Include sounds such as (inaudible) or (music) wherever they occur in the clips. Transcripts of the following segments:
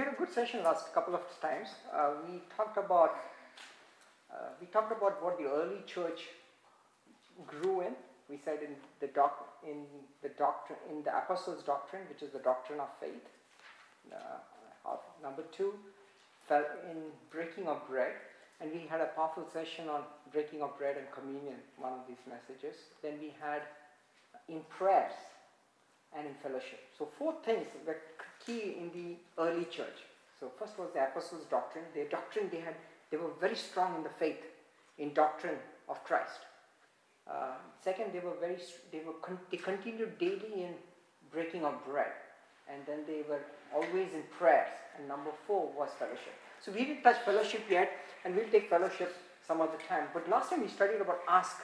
had a good session last couple of times. Uh, we talked about uh, we talked about what the early church grew in. We said in the doc, in the doctrine in the apostles' doctrine, which is the doctrine of faith. Uh, number two, fell in breaking of bread, and we had a powerful session on breaking of bread and communion. One of these messages. Then we had in prayers and in fellowship. So four things were key in the early church. So first was the apostles' doctrine. Their doctrine they had they were very strong in the faith, in doctrine of Christ. Uh, second, they were very they were con- they continued daily in breaking of bread, and then they were always in prayers. And number four was fellowship. So we didn't touch fellowship yet, and we'll take fellowship some other time. But last time we studied about ask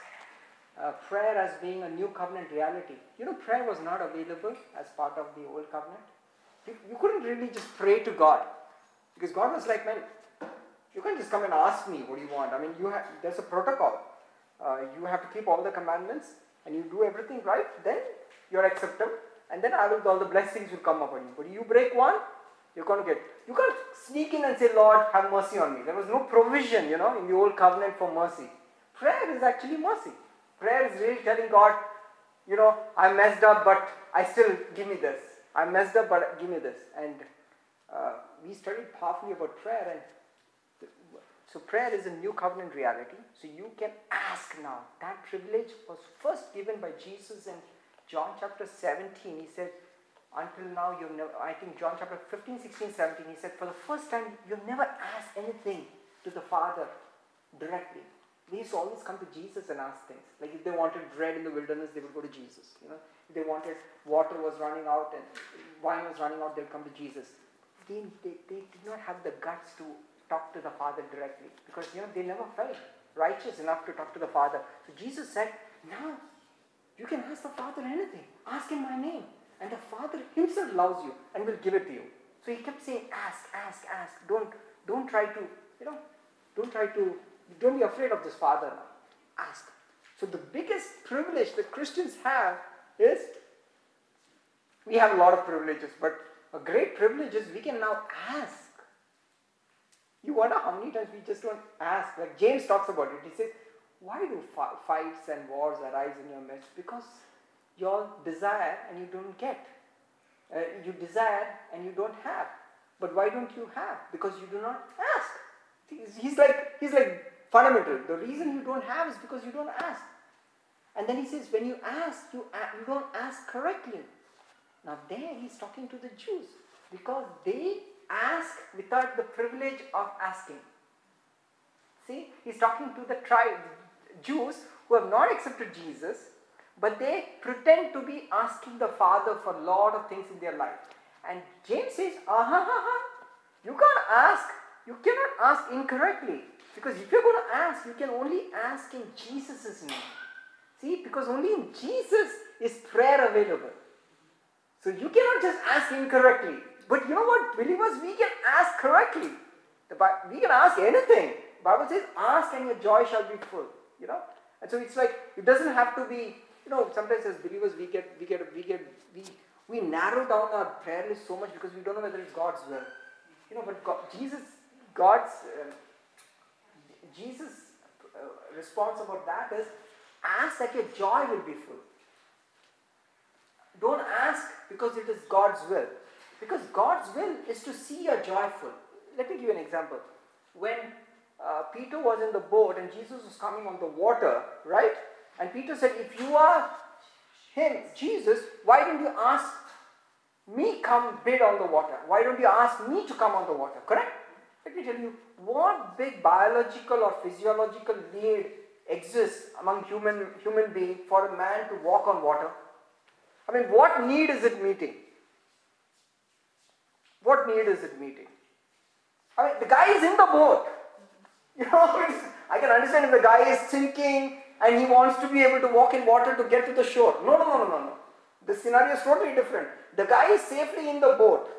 uh, prayer as being a new covenant reality. You know, prayer was not available as part of the old covenant. You couldn't really just pray to God because God was like, man, you can't just come and ask me what do you want. I mean, you have there's a protocol. Uh, you have to keep all the commandments and you do everything right. Then you're accepted, and then I will all the blessings will come upon you. But you break one, you're going to get. You can't sneak in and say, Lord, have mercy on me. There was no provision, you know, in the old covenant for mercy. Prayer is actually mercy. Prayer is really telling God, you know, I messed up, but I still give me this. I messed up, but give me this. And uh, we studied powerfully about prayer, and so prayer is a new covenant reality. So you can ask now. That privilege was first given by Jesus in John chapter 17. He said, until now you've never, I think John chapter 15, 16, 17, he said, for the first time you've never asked anything to the Father directly. They used to always come to Jesus and ask things. Like if they wanted bread in the wilderness, they would go to Jesus. You know, they wanted water was running out and wine was running out, they'd come to Jesus. They, they, they did not have the guts to talk to the Father directly because you know they never felt righteous enough to talk to the Father. So Jesus said, "Now you can ask the Father anything. Ask in my name, and the Father Himself loves you and will give it to you." So he kept saying, "Ask, ask, ask. Don't, don't try to, you know, don't try to don't be afraid of this Father. Ask. So the biggest privilege that Christians have is we have a lot of privileges, but a great privilege is we can now ask. You wonder how many times we just don't ask. Like James talks about it. He says, Why do fights and wars arise in your midst? Because you all desire and you don't get. Uh, you desire and you don't have. But why don't you have? Because you do not ask. He's like, he's like fundamental. The reason you don't have is because you don't ask. And then he says, when you ask, you, you don't ask correctly. Now, there he's talking to the Jews because they ask without the privilege of asking. See, he's talking to the tribe, Jews who have not accepted Jesus, but they pretend to be asking the Father for a lot of things in their life. And James says, aha, aha, you can't ask, you cannot ask incorrectly. Because if you're going to ask, you can only ask in Jesus' name. See, because only in Jesus is prayer available. So you cannot just ask incorrectly. But you know what, believers, we can ask correctly. We can ask anything. Bible says, ask and your joy shall be full. You know? And so it's like it doesn't have to be, you know, sometimes as believers we get we get we get we we narrow down our prayer list so much because we don't know whether it's God's will. You know, but God, Jesus, God's uh, Jesus' uh, response about that is ask that your joy will be full. Don't ask because it is God's will. Because God's will is to see you joyful. Let me give you an example. When uh, Peter was in the boat and Jesus was coming on the water, right? And Peter said, If you are him, Jesus, why don't you ask me come bid on the water? Why don't you ask me to come on the water? Correct? Let me tell you, what big biological or physiological need exists among human human being for a man to walk on water? I mean, what need is it meeting? What need is it meeting? I mean, the guy is in the boat. (laughs) You know, I can understand if the guy is sinking and he wants to be able to walk in water to get to the shore. No, no, no, no, no. The scenario is totally different. The guy is safely in the boat.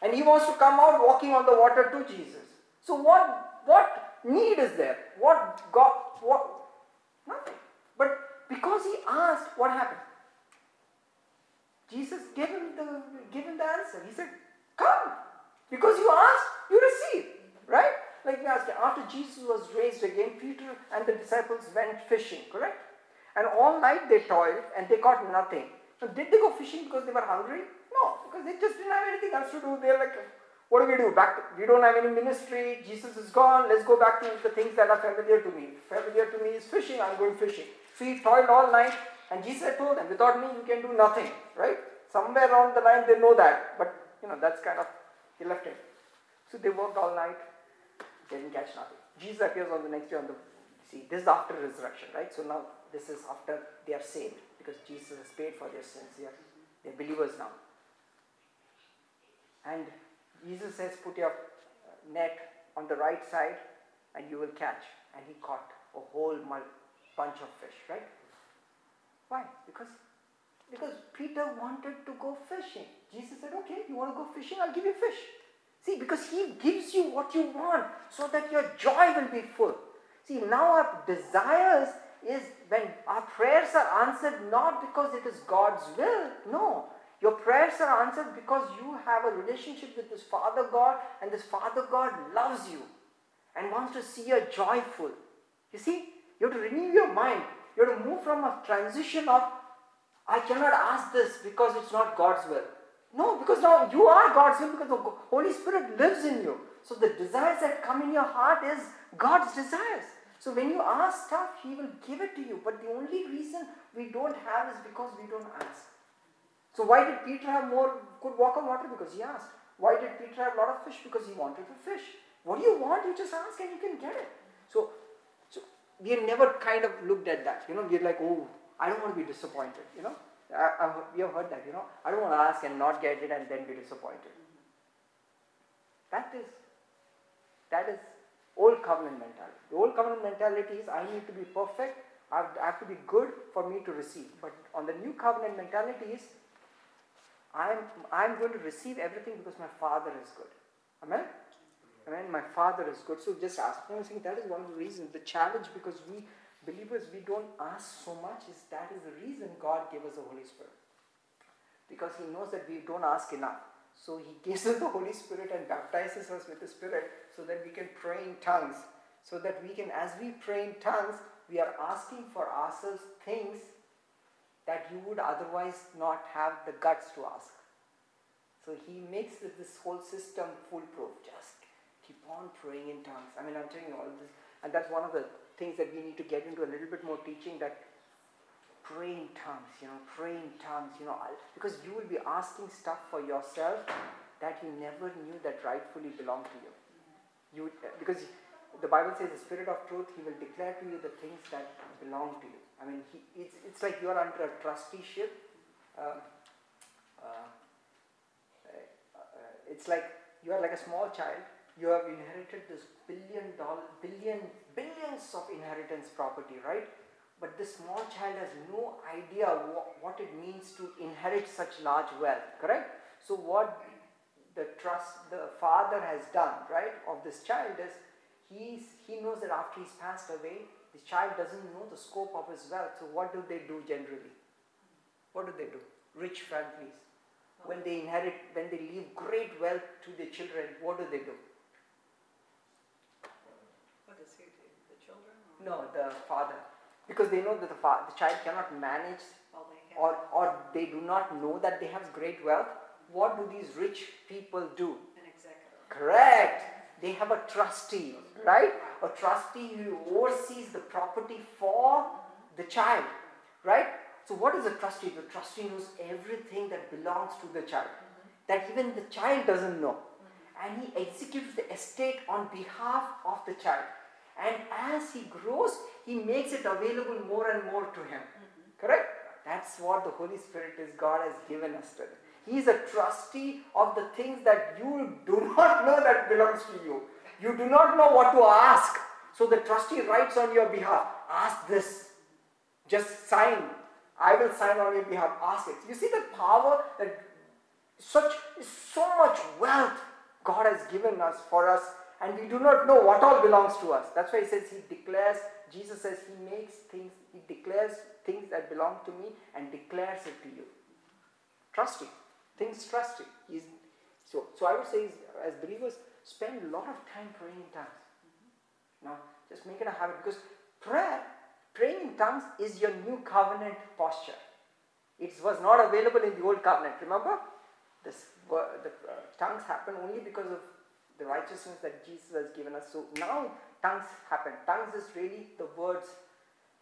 And he wants to come out walking on the water to Jesus. So what what need is there? What God what nothing. But because he asked, what happened? Jesus gave him the gave him the answer. He said, Come. Because you ask, you receive. Right? Like we asked, after Jesus was raised again, Peter and the disciples went fishing, correct? And all night they toiled and they caught nothing. Now, did they go fishing because they were hungry? No, because they just didn't have anything else to do. They're like, what do we do? Back to, we don't have any ministry. Jesus is gone. Let's go back to the things that are familiar to me. Familiar to me is fishing. I'm going fishing. So he toiled all night, and Jesus told them, without me, you can do nothing. Right? Somewhere along the line, they know that. But you know, that's kind of he left it. So they worked all night. They didn't catch nothing. Jesus appears on the next day on the see. This is after resurrection, right? So now this is after they are saved because Jesus has paid for their sins. They are, they're believers now. And Jesus says, put your uh, net on the right side and you will catch. And he caught a whole bunch of fish, right? Why? Because because Peter wanted to go fishing. Jesus said, okay, you want to go fishing? I'll give you fish. See, because he gives you what you want so that your joy will be full. See, now our desires is when our prayers are answered not because it is God's will. No. Your prayers are answered because you have a relationship with this Father God and this Father God loves you and wants to see you joyful. You see, you have to renew your mind. You have to move from a transition of, I cannot ask this because it's not God's will. No, because now you are God's will because the Holy Spirit lives in you. So the desires that come in your heart is God's desires. So when you ask stuff, He will give it to you. But the only reason we don't have is because we don't ask. So why did Peter have more, could walk on water? Because he asked. Why did Peter have a lot of fish? Because he wanted to fish. What do you want? You just ask and you can get it. So, so we have never kind of looked at that. You know, we're like, oh, I don't want to be disappointed. You know, I, I, we have heard that. You know, I don't want to ask and not get it and then be disappointed. That is, that is old covenant mentality. The old covenant mentality is I need to be perfect. I have to be good for me to receive. But on the new covenant mentality is I'm, I'm going to receive everything because my Father is good. Amen? Amen. My Father is good. So just ask. I think that is one of the reasons. The challenge because we believers we don't ask so much is that is the reason God gave us the Holy Spirit. Because He knows that we don't ask enough. So He (laughs) gives us the Holy Spirit and baptizes us with the Spirit so that we can pray in tongues. So that we can, as we pray in tongues, we are asking for ourselves things that you would otherwise not have the guts to ask. So he makes this whole system foolproof. Just keep on praying in tongues. I mean, I'm telling you all this, and that's one of the things that we need to get into a little bit more teaching that pray in tongues, you know, pray in tongues, you know, because you will be asking stuff for yourself that you never knew that rightfully belonged to you. You because the Bible says the Spirit of truth, He will declare to you the things that belong to you. I mean, he, it's, it's like you are under a trusteeship. Uh, uh, it's like you are like a small child. You have inherited this billion dollar, billion, billions of inheritance property, right? But this small child has no idea what, what it means to inherit such large wealth, correct? So what the trust the father has done, right, of this child is he's, he knows that after he's passed away, the child doesn't know the scope of his wealth. So what do they do generally? What do they do? Rich families. When they inherit, when they leave great wealth to their children, what do they do? What does he do? The children? No, the father. Because they know that the, fa- the child cannot manage they or, or they do not know that they have great wealth. What do these rich people do? An executor. Correct they have a trustee, right? A trustee who oversees the property for the child, right? So, what is a trustee? The trustee knows everything that belongs to the child, that even the child doesn't know. And he executes the estate on behalf of the child. And as he grows, he makes it available more and more to him. Correct? That's what the Holy Spirit is, God has given us today. He is a trustee of the things that you do (laughs) not know that belongs to you. You do not know what to ask. So the trustee writes on your behalf, ask this. Just sign. I will sign on your behalf. Ask it. You see the power that such so much wealth God has given us for us, and we do not know what all belongs to us. That's why he says he declares, Jesus says he makes things, he declares things that belong to me and declares it to you. Trust him. Things trust him. He's, So, so I would say, as believers, spend a lot of time praying in tongues. Now, just make it a habit because prayer, praying in tongues, is your new covenant posture. It was not available in the old covenant. Remember, this, the uh, tongues happen only because of the righteousness that Jesus has given us. So now tongues happen. Tongues is really the words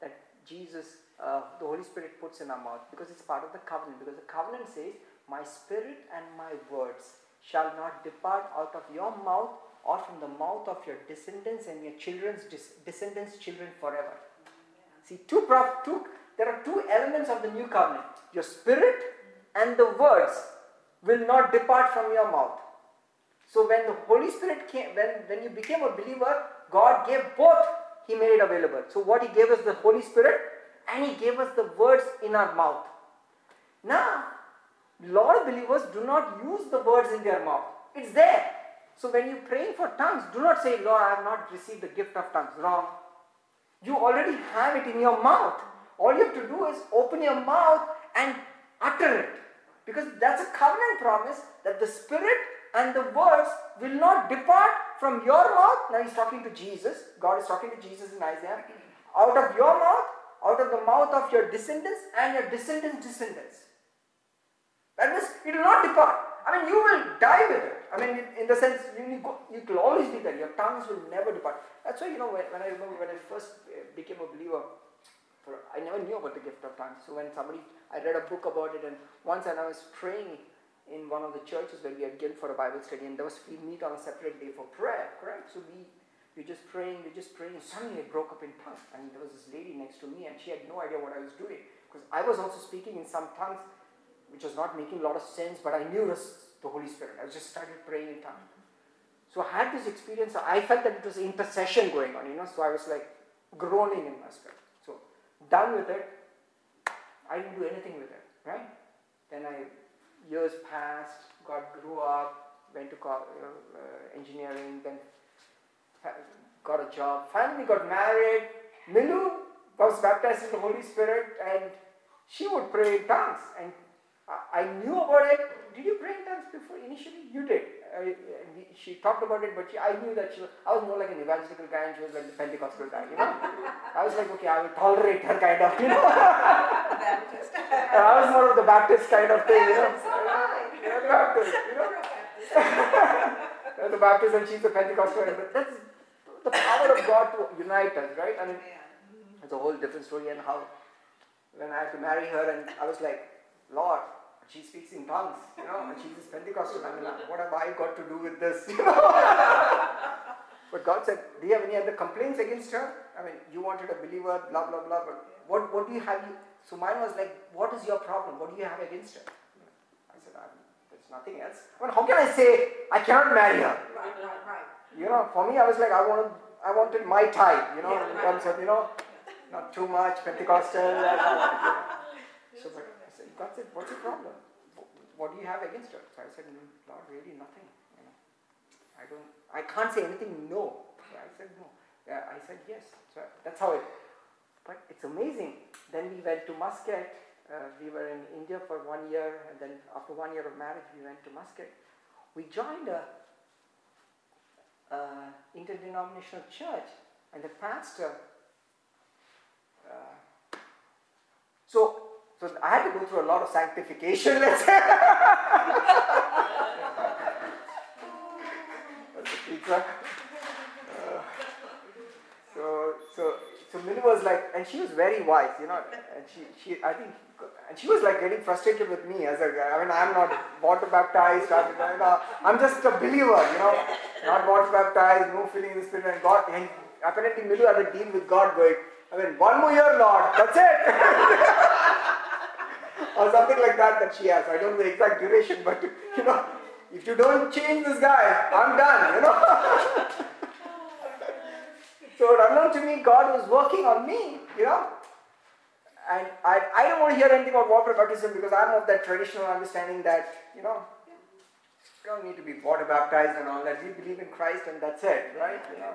that Jesus, uh, the Holy Spirit puts in our mouth because it's part of the covenant. Because the covenant says, My spirit and my words shall not depart out of your mouth or from the mouth of your descendants and your children's descendants' children forever. See, two, prof- two, there are two elements of the new covenant your spirit and the words will not depart from your mouth. So when the Holy Spirit came, when, when you became a believer, God gave both, He made it available. So what He gave us the Holy Spirit and He gave us the words in our mouth. Now, lot of believers do not use the words in their mouth. It's there. So when you're praying for tongues, do not say, Lord, I have not received the gift of tongues. Wrong. You already have it in your mouth. All you have to do is open your mouth and utter it. Because that's a covenant promise that the Spirit and the words will not depart from your mouth. Now he's talking to Jesus. God is talking to Jesus in Isaiah. Out of your mouth, out of the mouth of your descendants and your descendants' descendants. That means it will not depart. I mean, you will die with it. I mean, in the sense, you, you will always be there. Your tongues will never depart. That's why, you know, when, when I remember when I first uh, became a believer, I never knew about the gift of tongues. So when somebody, I read a book about it, and once and I was praying in one of the churches where we had guild for a Bible study, and there was we meet on a separate day for prayer, correct? So we we're just praying, we're just praying, suddenly I broke up in tongues. And there was this lady next to me, and she had no idea what I was doing because I was also speaking in some tongues, which was not making a lot of sense, but I knew it was the Holy Spirit. I just started praying in tongues. So I had this experience. I felt that it was intercession going on, you know. So I was like groaning in my spirit. So done with it. I didn't do anything with it, right? Then I years passed, God grew up, went to co- uh, engineering, then got a job, finally got married. Milu was baptized in the Holy Spirit and she would pray in tongues. And I, knew about it. Did you pray in tongues before initially? You did. I, she talked about it, but she, I knew that she was, I was more like an evangelical guy and she was like the Pentecostal guy, you know. I was like, okay, I will tolerate her kind of, you know. Baptist. I was more of the Baptist kind of thing, you know. So I. Yeah, Baptist, you know. You're. (laughs) You're the Baptist and she's the Pentecostal. But that's the power of God to unite us, right? I mean, it's a whole different story and how when I had to marry her and I was like, Lord, she speaks in tongues, you know, and she's Pentecostal. I mean, what have I got to do with this, (laughs) you know? but God said, do you have any other complaints against her? I mean, you wanted a believer, blah, blah, blah, but what, what do you have? So mine was like, what is your problem? What do you have against her? I said, I'm, there's nothing else. I mean, how can I say I cannot marry her? Right, right, right. You know, for me, I was like, I wanted, I wanted my type, you know, Yeah, in right. terms of, you know, not too much Pentecostal. and all that, you know. So, but I God said, what's your problem? What do you have against her? So I said, Lord, really nothing. You know, I don't, I can't say anything no. So I said no. Yeah, I said yes. So that's how it. But it's amazing. Then we went to Muscat. Uh, we were in India for one year, and then after one year of marriage, we went to Muscat. We joined a uh, interdenominational church, and the pastor. Uh, so, so I had to go through a lot of sanctification. (laughs) Let's say. Pizza. Uh, so, so, so Millie was like, and she was very wise, you know, and she, she, I think, and she was like getting frustrated with me as a guy. I mean, I'm not water baptized, I'm, I'm just a believer, you know, not water baptized, no feeling in the spirit, and God, and apparently Milu had a deal with God going, I mean, one more year, Lord, that's it. (laughs) or something like that that she has. I don't know the exact duration, but you know, if you don't change this guy, I'm done, you know. (laughs) so unknown to me, God was working on me, you know. And I, I don't want to hear anything about water baptism because I'm of that traditional understanding that, you know, you don't need to be water baptized and all that. We believe in Christ and that's it, right? You know?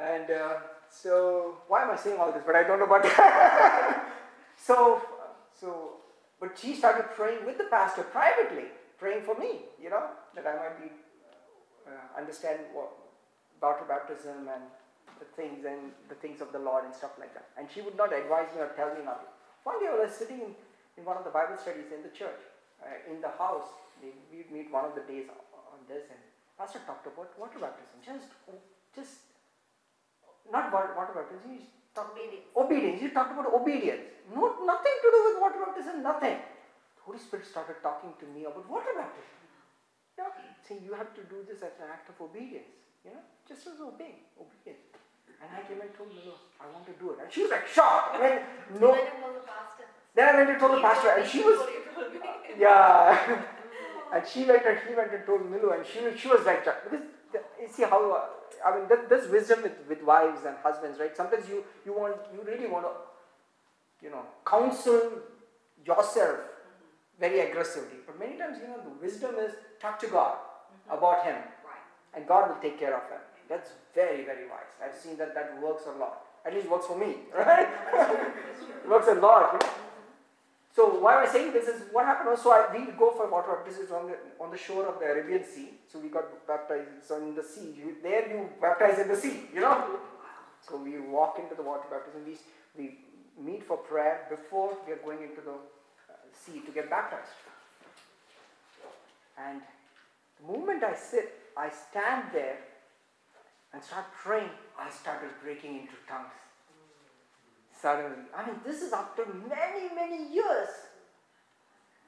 And uh, so, why am I saying all this? But I don't know about that. (laughs) so, so, but she started praying with the pastor privately, praying for me, you know, that I might be uh, understand what, water baptism and the things and the things of the Lord and stuff like that. And she would not advise me or tell me nothing. One day I was sitting in, in one of the Bible studies in the church, uh, in the house. We meet one of the days on this, and Pastor talked about water baptism. Just, just not water baptism. Obedience. obedience. He talked about obedience. No, nothing to do with water baptism. Nothing. The Holy Spirit started talking to me about water baptism. You know, saying you have to do this as an act of obedience. You know, just as obeying, obedience. And I came and told Milo, I want to do it. And she was like shocked. (laughs) I mean, no. Let him know the pastor. Then I went and told the pastor, and she was, Before you told me. (laughs) yeah. (laughs) and she went and he went and told Milu, and she she was like, because you see how uh, I mean, there- there's wisdom with, with wives and husbands, right? Sometimes you you want you really want to, you know, counsel yourself very aggressively, but many times you know the wisdom is talk to God about Him, Right. and God will take care of him. That's very very wise. I've seen that that works a lot. At least works for me, (laughs) right? works a lot. You know? So why am I saying this is what happened was so I, we go for water baptism on the on the shore of the Arabian Sea. So we got baptized in the sea. You, there you baptize in the sea, you know. So we walk into the water baptism. We we meet for prayer before we are going into the uh, sea to get baptized. And the moment I sit, I stand there and start praying. I started breaking into tongues suddenly. I mean, this is after many, many years.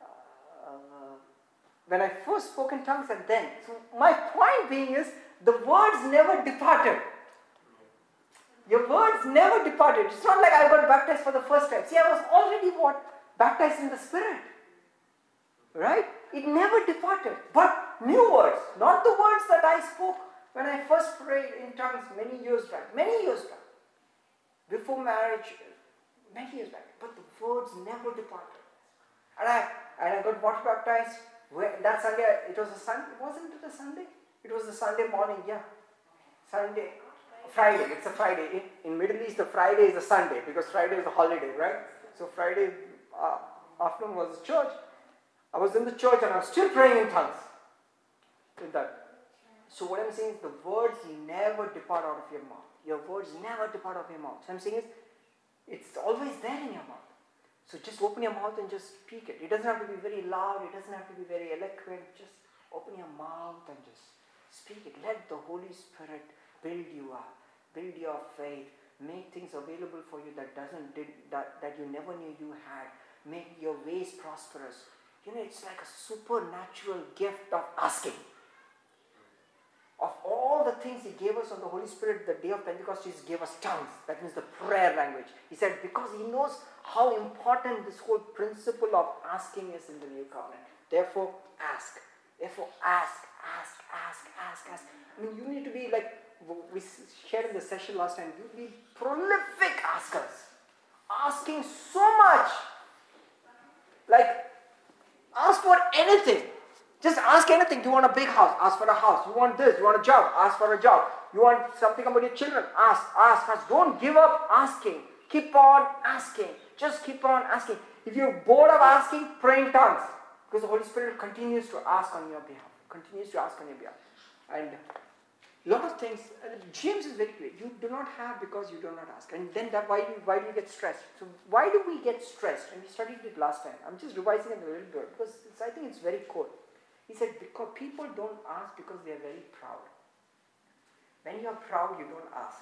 Uh, when I first spoke in tongues and then. So, my point being is the words never departed. Your words never departed. It's not like I got baptized for the first time. See, I was already what? Baptized in the Spirit. Right? It never departed. But new words, not the words that I spoke when I first prayed in tongues many years back. Many years back before marriage, many years back, but the words never departed. And I and I got water baptized. That Sunday, it was a Sunday. Wasn't it a Sunday? It was a Sunday morning. Yeah, Sunday, Friday. It's a Friday. In, in Middle East, the Friday is a Sunday because Friday is a holiday, right? So Friday uh, afternoon was the church. I was in the church and I was still praying in tongues. In that. So what I'm saying is the words never depart out of your mouth. Your words never depart of your mouth. So I'm saying is it's always there in your mouth. So just open your mouth and just speak it. It doesn't have to be very loud, it doesn't have to be very eloquent. Just open your mouth and just speak it. Let the Holy Spirit build you up, build your faith, make things available for you that doesn't did, that, that you never knew you had. Make your ways prosperous. You know, it's like a supernatural gift of asking of all the things he gave us on the Holy Spirit, the day of Pentecost, he gave us tongues. That means the prayer language. He said, because he knows how important this whole principle of asking is in the new covenant. Therefore, ask. Therefore, ask, ask, ask, ask, ask. I mean, you need to be like we shared in the session last time. You be prolific askers, asking so much. Like, ask for anything. Just ask anything. You want a big house? Ask for a house. You want this? You want a job? Ask for a job. You want something about your children? Ask, ask, ask. Don't give up asking. Keep on asking. Just keep on asking. If you're bored of asking, pray in tongues. Because the Holy Spirit continues to ask on your behalf. Continues to ask on your behalf. And a lot of things, uh, James is very clear. You do not have because you do not ask. And then that why do why do you get stressed? So why do we get stressed? And we studied it last time. I'm just revising it a little bit because I think it's very cool. He said, because people don't ask because they are very proud. When you are proud, you don't ask.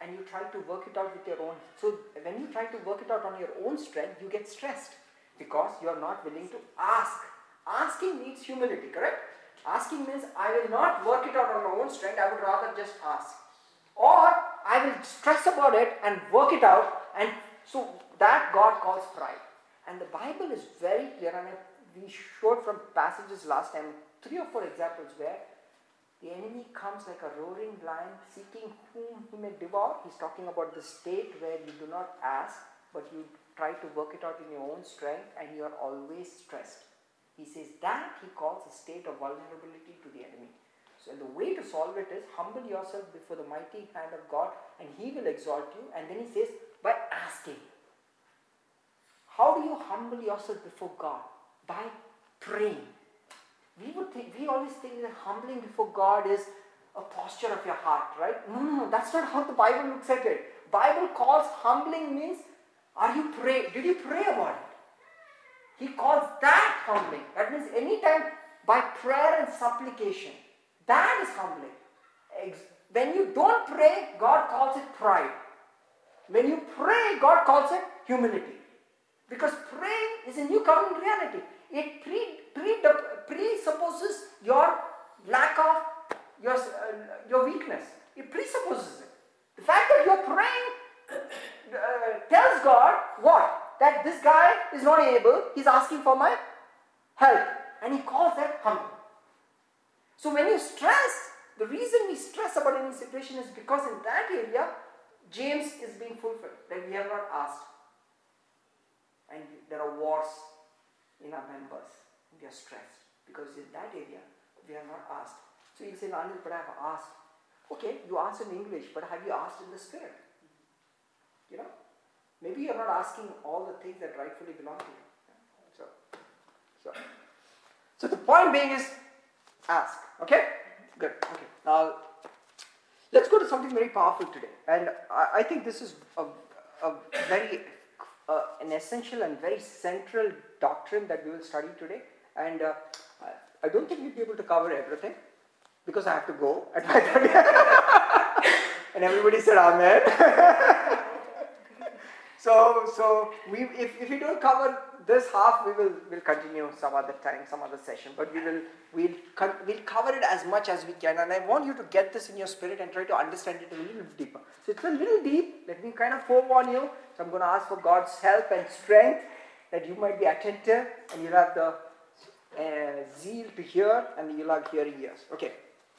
And you try to work it out with your own. So when you try to work it out on your own strength, you get stressed because you are not willing to ask. Asking needs humility, correct? Asking means I will not work it out on my own strength, I would rather just ask. Or I will stress about it and work it out, and so that God calls pride. And the Bible is very clear, and I we showed from passages last time three or four examples where the enemy comes like a roaring lion seeking whom he may devour. He's talking about the state where you do not ask, but you try to work it out in your own strength and you are always stressed. He says that he calls a state of vulnerability to the enemy. So the way to solve it is humble yourself before the mighty hand of God and he will exalt you. And then he says, by asking. How do you humble yourself before God? By praying. we would think, we always think that humbling before God is a posture of your heart, right? No, no, no, that's not how the Bible looks at it. Bible calls humbling means, are you pray? Did you pray about it? He calls that humbling. That means anytime by prayer and supplication, that is humbling. When you don't pray, God calls it pride. When you pray, God calls it humility. Because praying is a new covenant reality. It pre, pre, presupposes your lack of your, uh, your weakness. It presupposes it. The fact that you're praying (coughs) uh, tells God what? That this guy is not able, he's asking for my help. And he calls that humble. So when you stress, the reason we stress about any situation is because in that area, James is being fulfilled, that we have not asked. And there are wars in our members. We are stressed because in that area, we are not asked. So you say, Anil, but I have asked. Okay, you asked in English, but have you asked in the Spirit? You know? Maybe you're not asking all the things that rightfully belong to you. So, so, so the point being is ask. Okay? Good. Okay. Now, let's go to something very powerful today. And I, I think this is a, a very, uh, an essential and very central doctrine that we will study today. And uh, I, don't think we'll be able to cover everything because I have to go at (laughs) 5.30. and everybody said amen. (laughs) so, so we, if, if we don't cover this half we will will continue some other time, some other session. But we will we'll we'll cover it as much as we can, and I want you to get this in your spirit and try to understand it a little deeper. So it's a little deep. Let me kind of forewarn you. So I'm going to ask for God's help and strength that you might be attentive and you'll have the uh, zeal to hear and you'll have hearing ears. Okay,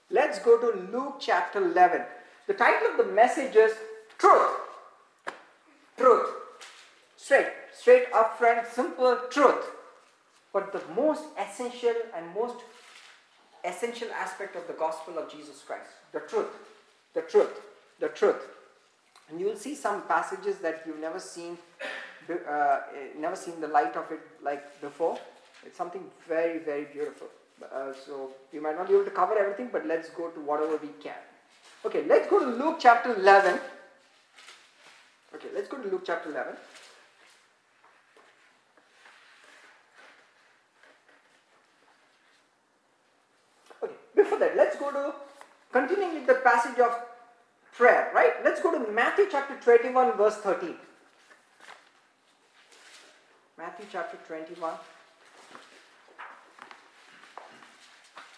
let's go to Luke chapter 11. The title of the message is Truth. Truth. Straight straight up front, simple truth. But the most essential and most essential aspect of the gospel of Jesus Christ the truth, the truth, the truth. And you will see some passages that you've never seen, uh, never seen the light of it like before. It's something very, very beautiful. Uh, so we might not be able to cover everything, but let's go to whatever we can. Okay, let's go to Luke chapter 11. Okay, let's go to Luke chapter 11. Before that, let's go to, continuing with the passage of prayer, right? Let's go to Matthew chapter 21, verse 13. Matthew chapter 21,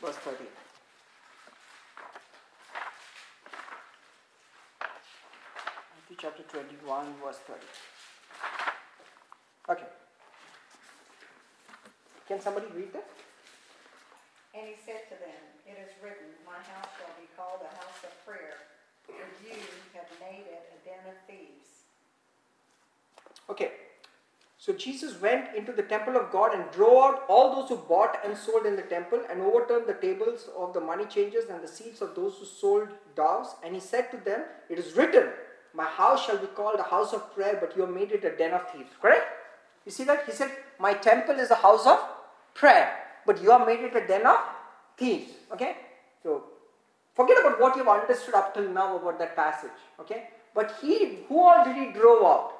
verse 13. Matthew chapter 21, verse 30. Okay. Can somebody read that? And he said to them, It is written, My house shall be called a house of prayer, but you have made it a den of thieves. Okay. So Jesus went into the temple of God and drove out all those who bought and sold in the temple and overturned the tables of the money changers and the seats of those who sold doves. And he said to them, It is written, My house shall be called a house of prayer, but you have made it a den of thieves. Correct? You see that? He said, My temple is a house of prayer but you have made it a den of thieves. Okay? So forget about what you've understood up till now about that passage. Okay? But he, who all did he draw out?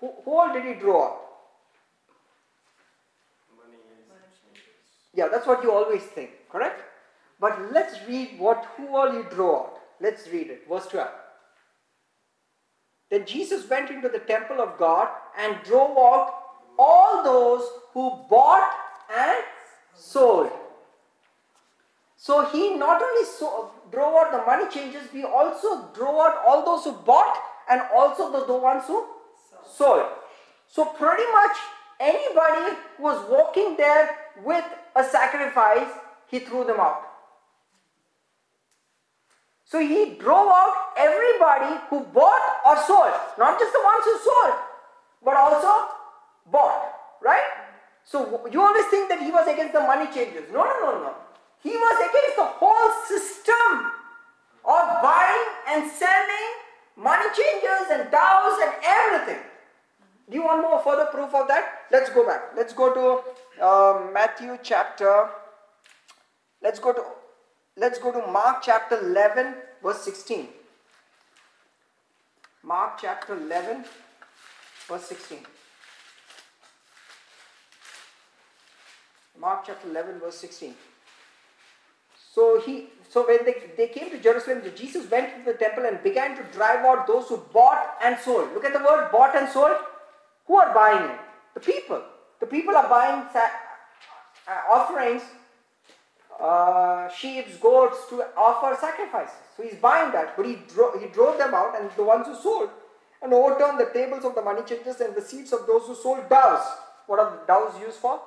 Who, who all did he draw out? Money. Yeah, that's what you always think, correct? But let's read what who all he drew out. Let's read it. Verse 12. Then Jesus went into the temple of God and drove out all those who bought and sold. So he not only so, drove out the money changers, he also drove out all those who bought and also the, the ones who sold. So pretty much anybody who was walking there with a sacrifice, he threw them out. So he drove out everybody who bought or sold, not just the ones who sold, but also bought, right? So you always think that he was against the money changers. No, no, no, no. He was against the whole system of buying and selling money changers and dows and everything. Do you want more further proof of that? Let's go back. Let's go to uh, Matthew chapter. Let's go to let's go to Mark chapter 11, verse 16. Mark chapter 11, verse 16. Mark chapter 11, verse 16. So he so when they, they came to Jerusalem, Jesus went to the temple and began to drive out those who bought and sold. Look at the word bought and sold. Who are buying it? The people. The people are buying uh, offerings, uh, sheep, goats to offer sacrifices. So he's buying that, but he, dro- he drove them out, and the ones who sold and overturned the tables of the money changers and the seats of those who sold doves. What are doves used for?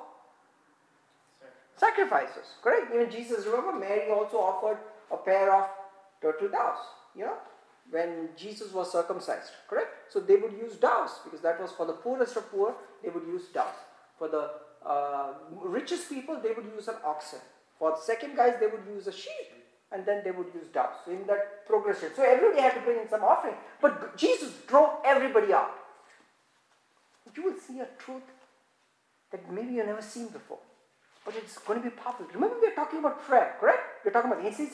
Sacrifices, correct? Even Jesus, remember, Mary also offered a pair of turtle doves, you know, when Jesus was circumcised, correct? So they would use doves because that was for the poorest of poor, they would use doves. For the uh, richest people, they would use an oxen. For the second guys, they would use a sheep and then they would use doves. So in that progression. So everybody had to bring in some offering. But Jesus drove everybody out. You will see a truth that maybe you've never seen before but it's going to be powerful. Remember, we are talking about prayer, correct? We're talking about. He says,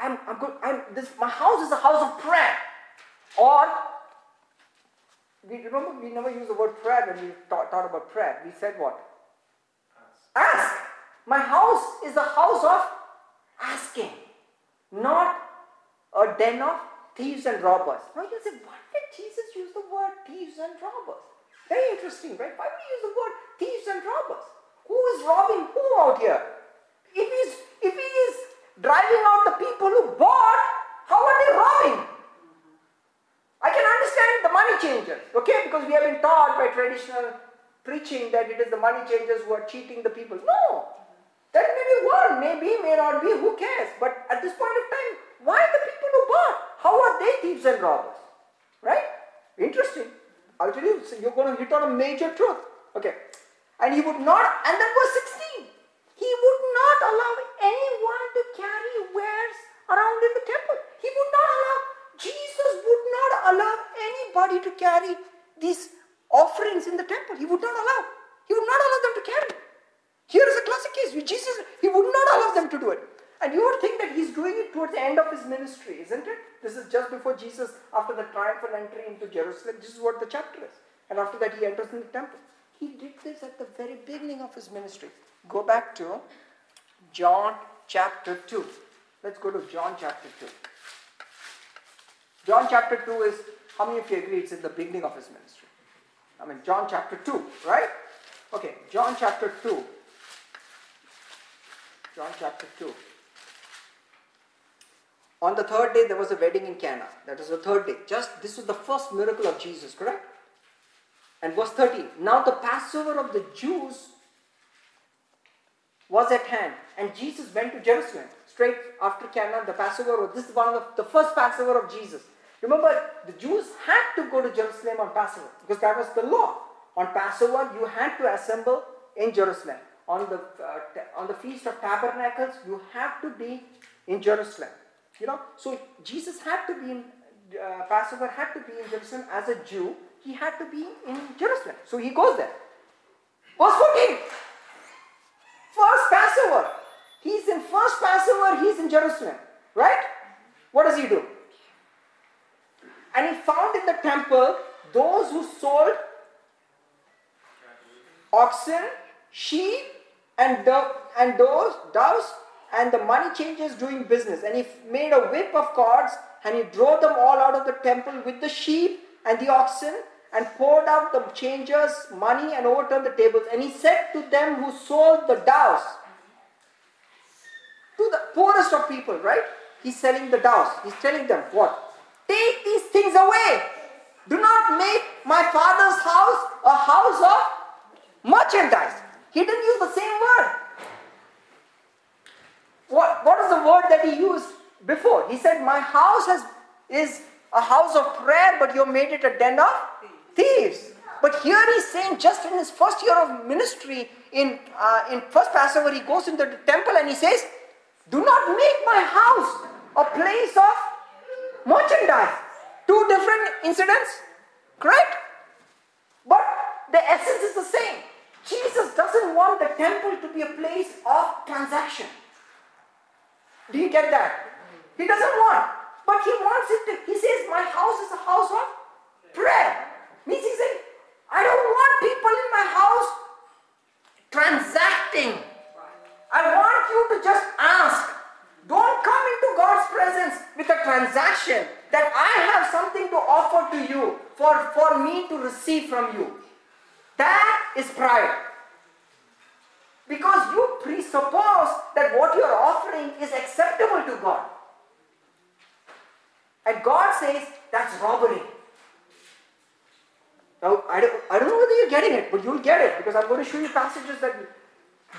"I'm, I'm good. I'm this. My house is a house of prayer." Or we remember we never used the word prayer when we taught about prayer. We said what? Ask. Ask. My house is a house of asking, not a den of thieves and robbers. Now you say, why did Jesus use the word thieves and robbers? Very interesting, right? Why would he use the word thieves and robbers? Who is robbing who out here? If he's if he is driving out the people who bought, how are they robbing? I can understand the money changers, okay, because we have been taught by traditional preaching that it is the money changers who are cheating the people. No. That may be one, maybe, may not be, who cares? But at this point of time, why the people who bought? How are they thieves and robbers? Right? Interesting. I'll tell you, so you're going to hit on a major truth. Okay. And he would not, and then verse 16, he would not allow anyone to carry wares around in the temple. He would not allow, Jesus would not allow anybody to carry these offerings in the temple. He would not allow. He would not allow them to carry. Here is a classic case. Jesus, he would not allow them to do it. And you would think that he's doing it towards the end of his ministry, isn't it? This is just before Jesus, after the triumphal entry into Jerusalem. This is what the chapter is. And after that, he enters in the temple. He did this at the very beginning of his ministry. Go back to John chapter 2. Let's go to John chapter 2. John chapter 2 is, how many of you agree it's in the beginning of his ministry? I mean, John chapter 2, right? Okay, John chapter 2. John chapter 2. On the third day, there was a wedding in Cana. That is the third day. Just this was the first miracle of Jesus, correct? And verse 13. Now the Passover of the Jews was at hand, and Jesus went to Jerusalem. Straight after Cana, the Passover. This is one of the, the first Passover of Jesus. Remember, the Jews had to go to Jerusalem on Passover because that was the law. On Passover, you had to assemble in Jerusalem. On the uh, on the feast of tabernacles, you have to be in Jerusalem. You know, so Jesus had to be in uh, Passover, had to be in Jerusalem as a Jew. He had to be in Jerusalem, so he goes there. Verse 14. First Passover. He's in first Passover, he's in Jerusalem. Right? What does he do? And he found in the temple those who sold oxen, sheep, and, and those doves, and the money changers doing business. And he made a whip of cords, and he drove them all out of the temple with the sheep and the oxen, and poured out the changers' money and overturned the tables. And he said to them who sold the doves, to the poorest of people, right? He's selling the doves. He's telling them what? Take these things away. Do not make my father's house a house of merchandise. He didn't use the same word. What, what is the word that he used before? He said, My house has, is a house of prayer, but you made it a den of thieves. But here he's saying, just in his first year of ministry, in, uh, in first Passover, he goes into the temple and he says, Do not make my house a place of merchandise. Two different incidents, correct? But the essence is the same. Jesus doesn't want the temple to be a place of transaction. Do you get that? He doesn't want. But he wants it to, he says, My house is a house of prayer. Means he said, I don't want people in my house transacting. I want you to just ask. Don't come into God's presence with a transaction that I have something to offer to you for, for me to receive from you. That is pride. Because you presuppose that what you are offering is acceptable to God. And God says that's robbery. Now, I don't, I don't know whether you're getting it, but you'll get it because I'm going to show you passages that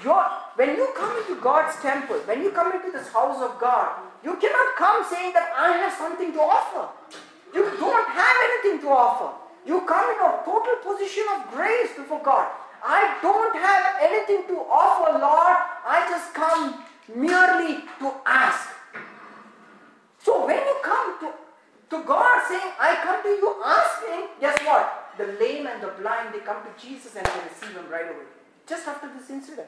you're, when you come into God's temple, when you come into this house of God, you cannot come saying that I have something to offer. You don't have anything to offer. You come in a total position of grace before God. I don't have anything to offer, Lord. I just come merely to ask. So when you come to, to God saying, I come to you asking, guess what? The lame and the blind, they come to Jesus and they receive him right away. Just after this incident.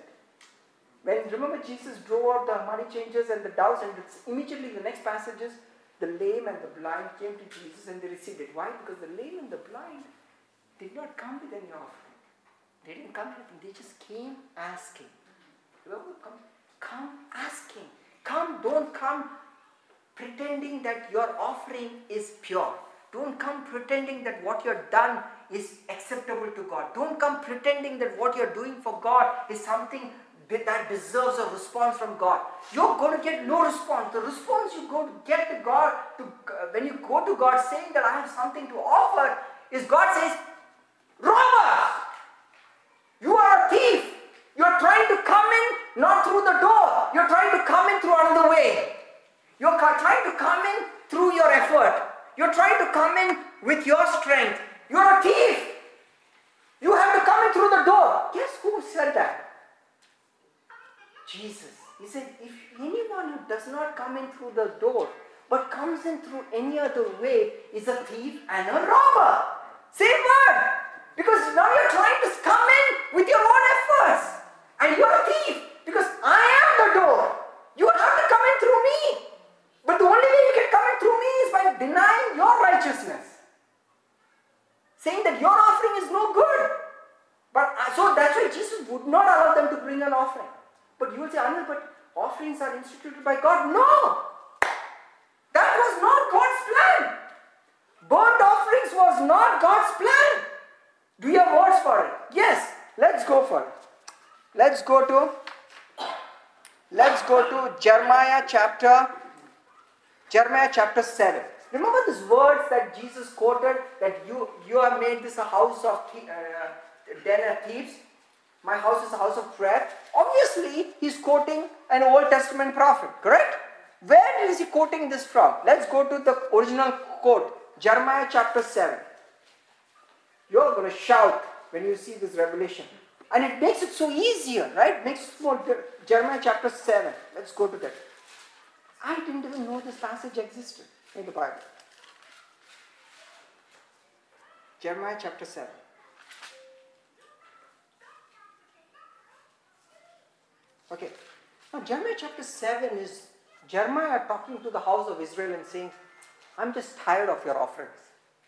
When remember Jesus drove out the money changers and the doves, and it's immediately the next passages, the lame and the blind came to Jesus and they received it. Why? Because the lame and the blind did not come with any offering. They didn't come with anything, they just came asking. Remember, come, come asking. Come, don't come pretending that your offering is pure. Don't come pretending that what you've done is acceptable to God. Don't come pretending that what you're doing for God is something that deserves a response from God. You're going to get no response. The response you go to get to God, to, uh, when you go to God saying that I have something to offer, is God says, Robber! You are a thief. You're trying to come in not through the door. You're trying to come in through another way. You're trying to come in through your effort. You're trying to come in with your strength. You're a thief. You have to come in through the door. Guess who said that? Jesus. He said, if anyone who does not come in through the door, but comes in through any other way, is a thief and a robber. Same word. Because now you're trying to come in with your own efforts. And you're a thief. Because I am the door. You have to come in through me. But the only way you can come in through me is by denying your righteousness. Saying that your offering is no good. But uh, so that's why Jesus would not allow them to bring an offering. But you will say, Anil, but instituted by God. No! That was not God's plan. Burnt offerings was not God's plan. Do you have words for it? Yes. Let's go for it. Let's go to let's go to Jeremiah chapter Jeremiah chapter 7. Remember these words that Jesus quoted that you you have made this a house of uh, den of thieves. My house is a house of prayer. Obviously, he's quoting an Old Testament prophet, correct? Where is he quoting this from? Let's go to the original quote, Jeremiah chapter 7. You're going to shout when you see this revelation. And it makes it so easier, right? It makes it more Jeremiah chapter 7. Let's go to that. I didn't even know this passage existed in the Bible. Jeremiah chapter 7. Okay. Now, Jeremiah chapter 7 is Jeremiah talking to the house of Israel and saying, I'm just tired of your offerings.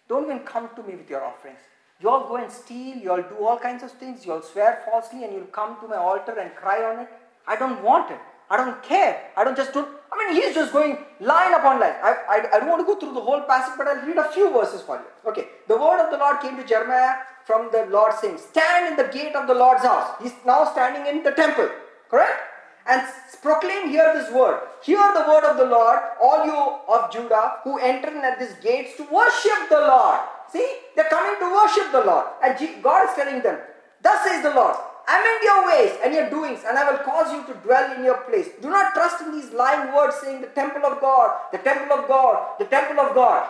Don't even come to me with your offerings. You all go and steal, you all do all kinds of things, you all swear falsely, and you'll come to my altar and cry on it. I don't want it. I don't care. I don't just don't. I mean, he's just going line upon line. I, I, I don't want to go through the whole passage, but I'll read a few verses for you. Okay. The word of the Lord came to Jeremiah from the Lord saying, Stand in the gate of the Lord's house. He's now standing in the temple. Correct? And proclaim here this word. Hear the word of the Lord, all you of Judah who enter in at these gates to worship the Lord. See, they're coming to worship the Lord. And God is telling them, Thus says the Lord, amend your ways and your doings, and I will cause you to dwell in your place. Do not trust in these lying words saying the temple of God, the temple of God, the temple of God.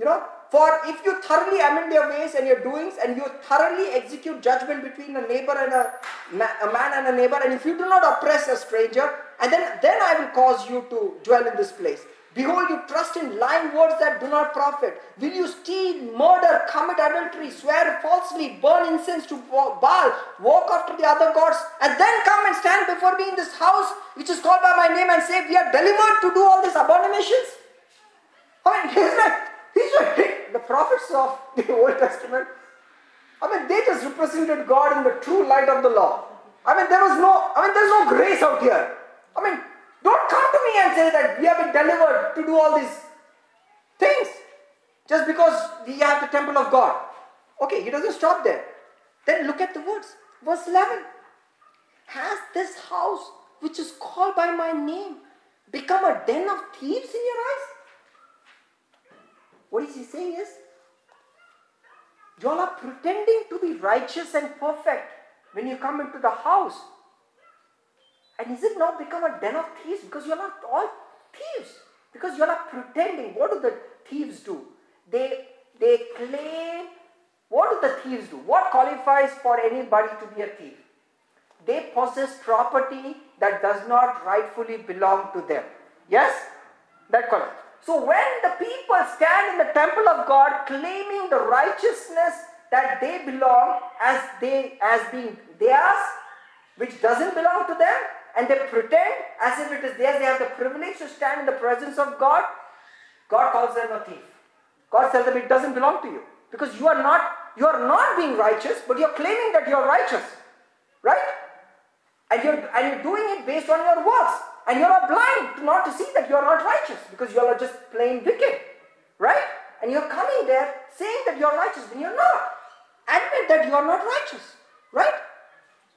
You know, for if you thoroughly amend your ways and your doings, and you thoroughly execute judgment between a neighbor and a, a man and a neighbor, and if you do not oppress a stranger, and then, then I will cause you to dwell in this place. Behold, you trust in lying words that do not profit. Will you steal, murder, commit adultery, swear falsely, burn incense to Baal, walk after the other gods, and then come and stand before me in this house which is called by my name and say, We are delivered to do all these abominations? I mean, (laughs) he's like, he's the prophets of the (laughs) Old Testament, I mean, they just represented God in the true light of the law. I mean, there was no, I mean, there's no grace out here. I mean, don't come to me and say that we have been delivered to do all these things just because we have the temple of God. Okay, he doesn't stop there. Then look at the words. Verse 11. Has this house, which is called by my name, become a den of thieves in your eyes? What is he saying is, you all are pretending to be righteous and perfect when you come into the house. And is it not become a den of thieves? Because you're not all thieves. Because you're not pretending. What do the thieves do? They they claim what do the thieves do? What qualifies for anybody to be a thief? They possess property that does not rightfully belong to them. Yes? That correct. So when the people stand in the temple of God claiming the righteousness that they belong as they as being theirs, which doesn't belong to them, and they pretend as if it is theirs, they have the privilege to stand in the presence of God, God calls them a thief. God tells them it doesn't belong to you. Because you are not, you are not being righteous, but you're claiming that you're righteous. Right? And you're and you're doing it based on your works. And you're blind to not to see that you're not righteous because you are just plain wicked. Right? And you're coming there saying that you're righteous when you're not. Admit that you are not righteous. Right?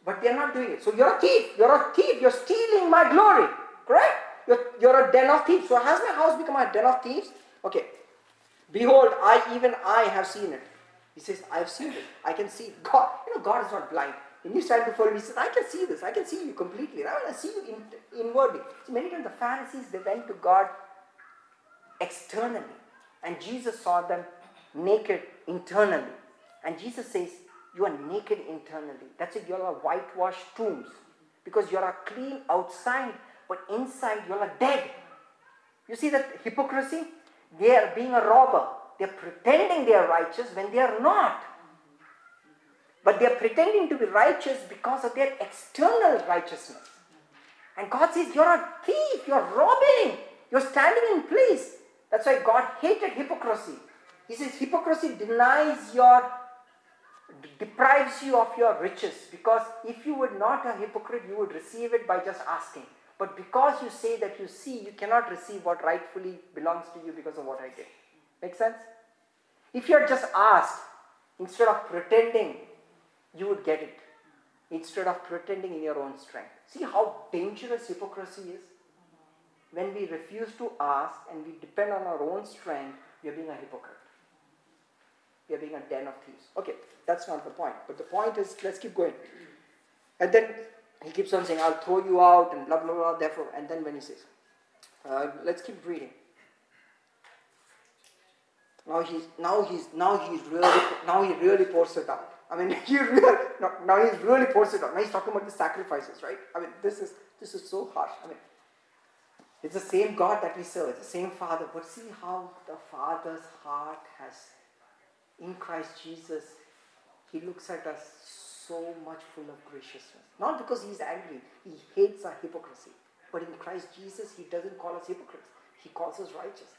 But they're not doing it. So you're a thief. You're a thief. You're stealing my glory. Correct? You're, you're a den of thieves. So has my house become a den of thieves? Okay. Behold, I even I have seen it. He says, I have seen it. I can see. God, you know, God is not blind. When you stand before him, he says, I can see this. I can see you completely. I want to see you in, inwardly. Many times the Pharisees, they went to God externally. And Jesus saw them naked internally. And Jesus says, you are naked internally. That's it, you are whitewashed tombs. Because you are clean outside, but inside you are dead. You see that hypocrisy? They are being a robber. They are pretending they are righteous when they are not. But they are pretending to be righteous because of their external righteousness. And God says, You're a thief, you're robbing, you're standing in place. That's why God hated hypocrisy. He says, Hypocrisy denies your deprives you of your riches because if you were not a hypocrite, you would receive it by just asking. But because you say that you see, you cannot receive what rightfully belongs to you because of what I did. Make sense? If you had just asked, instead of pretending, you would get it. Instead of pretending in your own strength. See how dangerous hypocrisy is? When we refuse to ask and we depend on our own strength, we are being a hypocrite. We are being a den of thieves. Okay, that's not the point. But the point is, let's keep going. And then he keeps on saying, I'll throw you out and blah, blah, blah, therefore. And then when he says, uh, let's keep reading. Now he's, now he's, now he's really, now he really pours it out. I mean, (laughs) he really, now, he's really pours it on. Now he's talking about the sacrifices, right? I mean, this is, this is so harsh. I mean, it's the same God that we serve, it's the same Father. But see how the Father's heart has in Christ Jesus, He looks at us so much full of graciousness. Not because He's angry, He hates our hypocrisy. But in Christ Jesus, He doesn't call us hypocrites, He calls us righteous.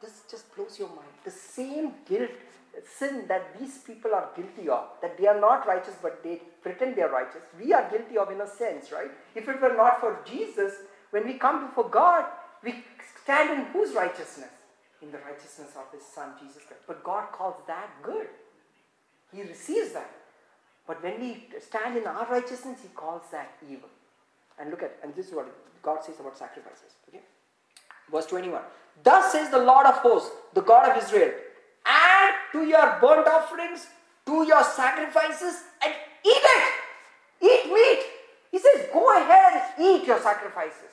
This just blows your mind. The same guilt, sin that these people are guilty of, that they are not righteous but they pretend they are righteous, we are guilty of in a sense, right? If it were not for Jesus, when we come before God, we stand in whose righteousness? in the righteousness of his son Jesus Christ. But God calls that good. He receives that. But when we stand in our righteousness, he calls that evil. And look at, and this is what God says about sacrifices. Okay? Verse 21. Thus says the Lord of hosts, the God of Israel, to your burnt offerings, to your sacrifices, and eat it. Eat meat. He says, go ahead and eat your sacrifices.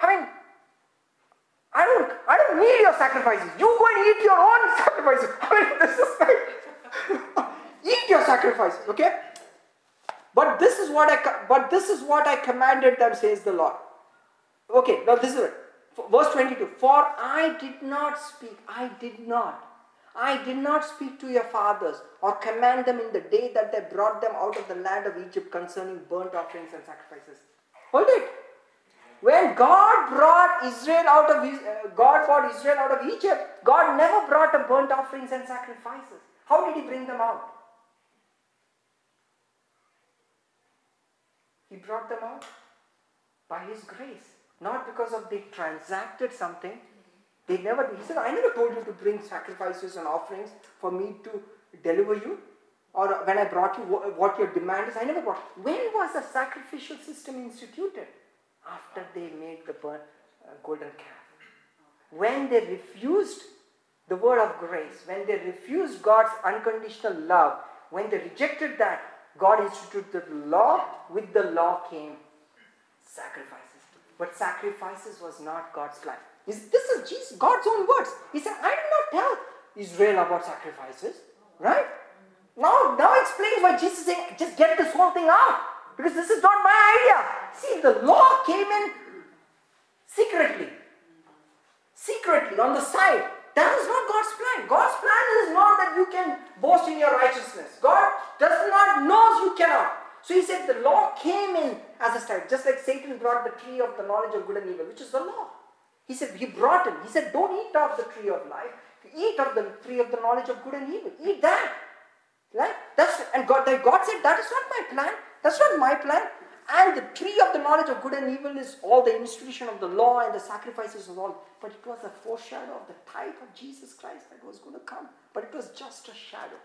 I mean, I don't, I don't need your sacrifices. You go and eat your own sacrifices. (laughs) I mean, this is like, (laughs) eat your sacrifices, okay? But this is what I, but this is what I commanded them, says the Lord. Okay, now this is it. Verse 22 For I did not speak, I did not. I did not speak to your fathers or command them in the day that they brought them out of the land of Egypt concerning burnt offerings and sacrifices. Hold it. When God brought Israel out of uh, God brought Israel out of Egypt, God never brought a burnt offerings and sacrifices. How did He bring them out? He brought them out by His grace, not because of they transacted something. They never. He said, "I never told you to bring sacrifices and offerings for me to deliver you." Or when I brought you what your demand is, I never brought. When was the sacrificial system instituted? after they made the uh, golden calf. When they refused the word of grace, when they refused God's unconditional love, when they rejected that, God instituted the law. With the law came sacrifices. But sacrifices was not God's plan. This is Jesus, God's own words. He said, I did not tell Israel about sacrifices. Right? Now, now explains why Jesus is saying, just get this whole thing out. Because this is not my idea. See, the law came in secretly. Secretly, on the side. That is not God's plan. God's plan is not that you can boast in your righteousness. God does not knows you cannot. So he said the law came in as a style, just like Satan brought the tree of the knowledge of good and evil, which is the law. He said, he brought him. He said, don't eat of the tree of life. Eat of the tree of the knowledge of good and evil. Eat that. Right? That's and God, God said, that is not my plan. That's not my plan. And the tree of the knowledge of good and evil is all the institution of the law and the sacrifices and all. But it was a foreshadow of the type of Jesus Christ that was going to come. But it was just a shadow.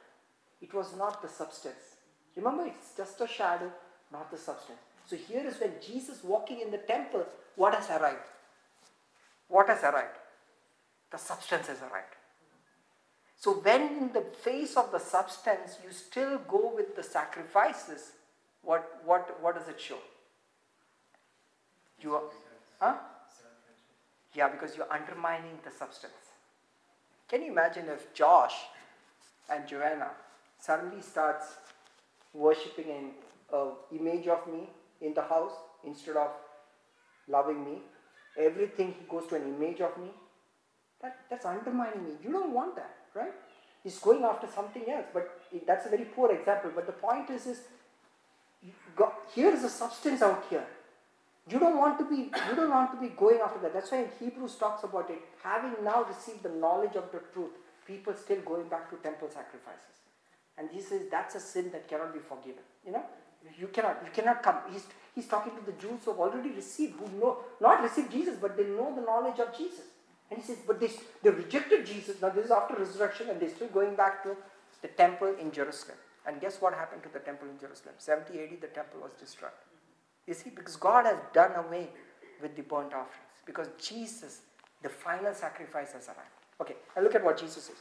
It was not the substance. Remember, it's just a shadow, not the substance. So here is when Jesus walking in the temple, what has arrived? What has arrived? The substance has arrived. So when in the face of the substance you still go with the sacrifices, what, what, what does it show? You are, huh? Yeah, because you're undermining the substance. Can you imagine if Josh and Joanna suddenly starts worshipping an image of me in the house instead of loving me? Everything he goes to an image of me. That, that's undermining me. You don't want that, right? He's going after something else, but that's a very poor example. But the point is, is here is a substance out here. You don't want to be you don't want to be going after that. That's why Hebrews talks about it. Having now received the knowledge of the truth, people still going back to temple sacrifices. And he says that's a sin that cannot be forgiven. You know? You cannot you cannot come. He's he's talking to the Jews who have already received, who know not received Jesus, but they know the knowledge of Jesus. And he says, but they, they rejected Jesus. Now this is after resurrection, and they're still going back to the temple in Jerusalem. And guess what happened to the temple in Jerusalem? 70 AD, the temple was destroyed. You see, because God has done away with the burnt offerings. Because Jesus, the final sacrifice has arrived. Okay, and look at what Jesus says.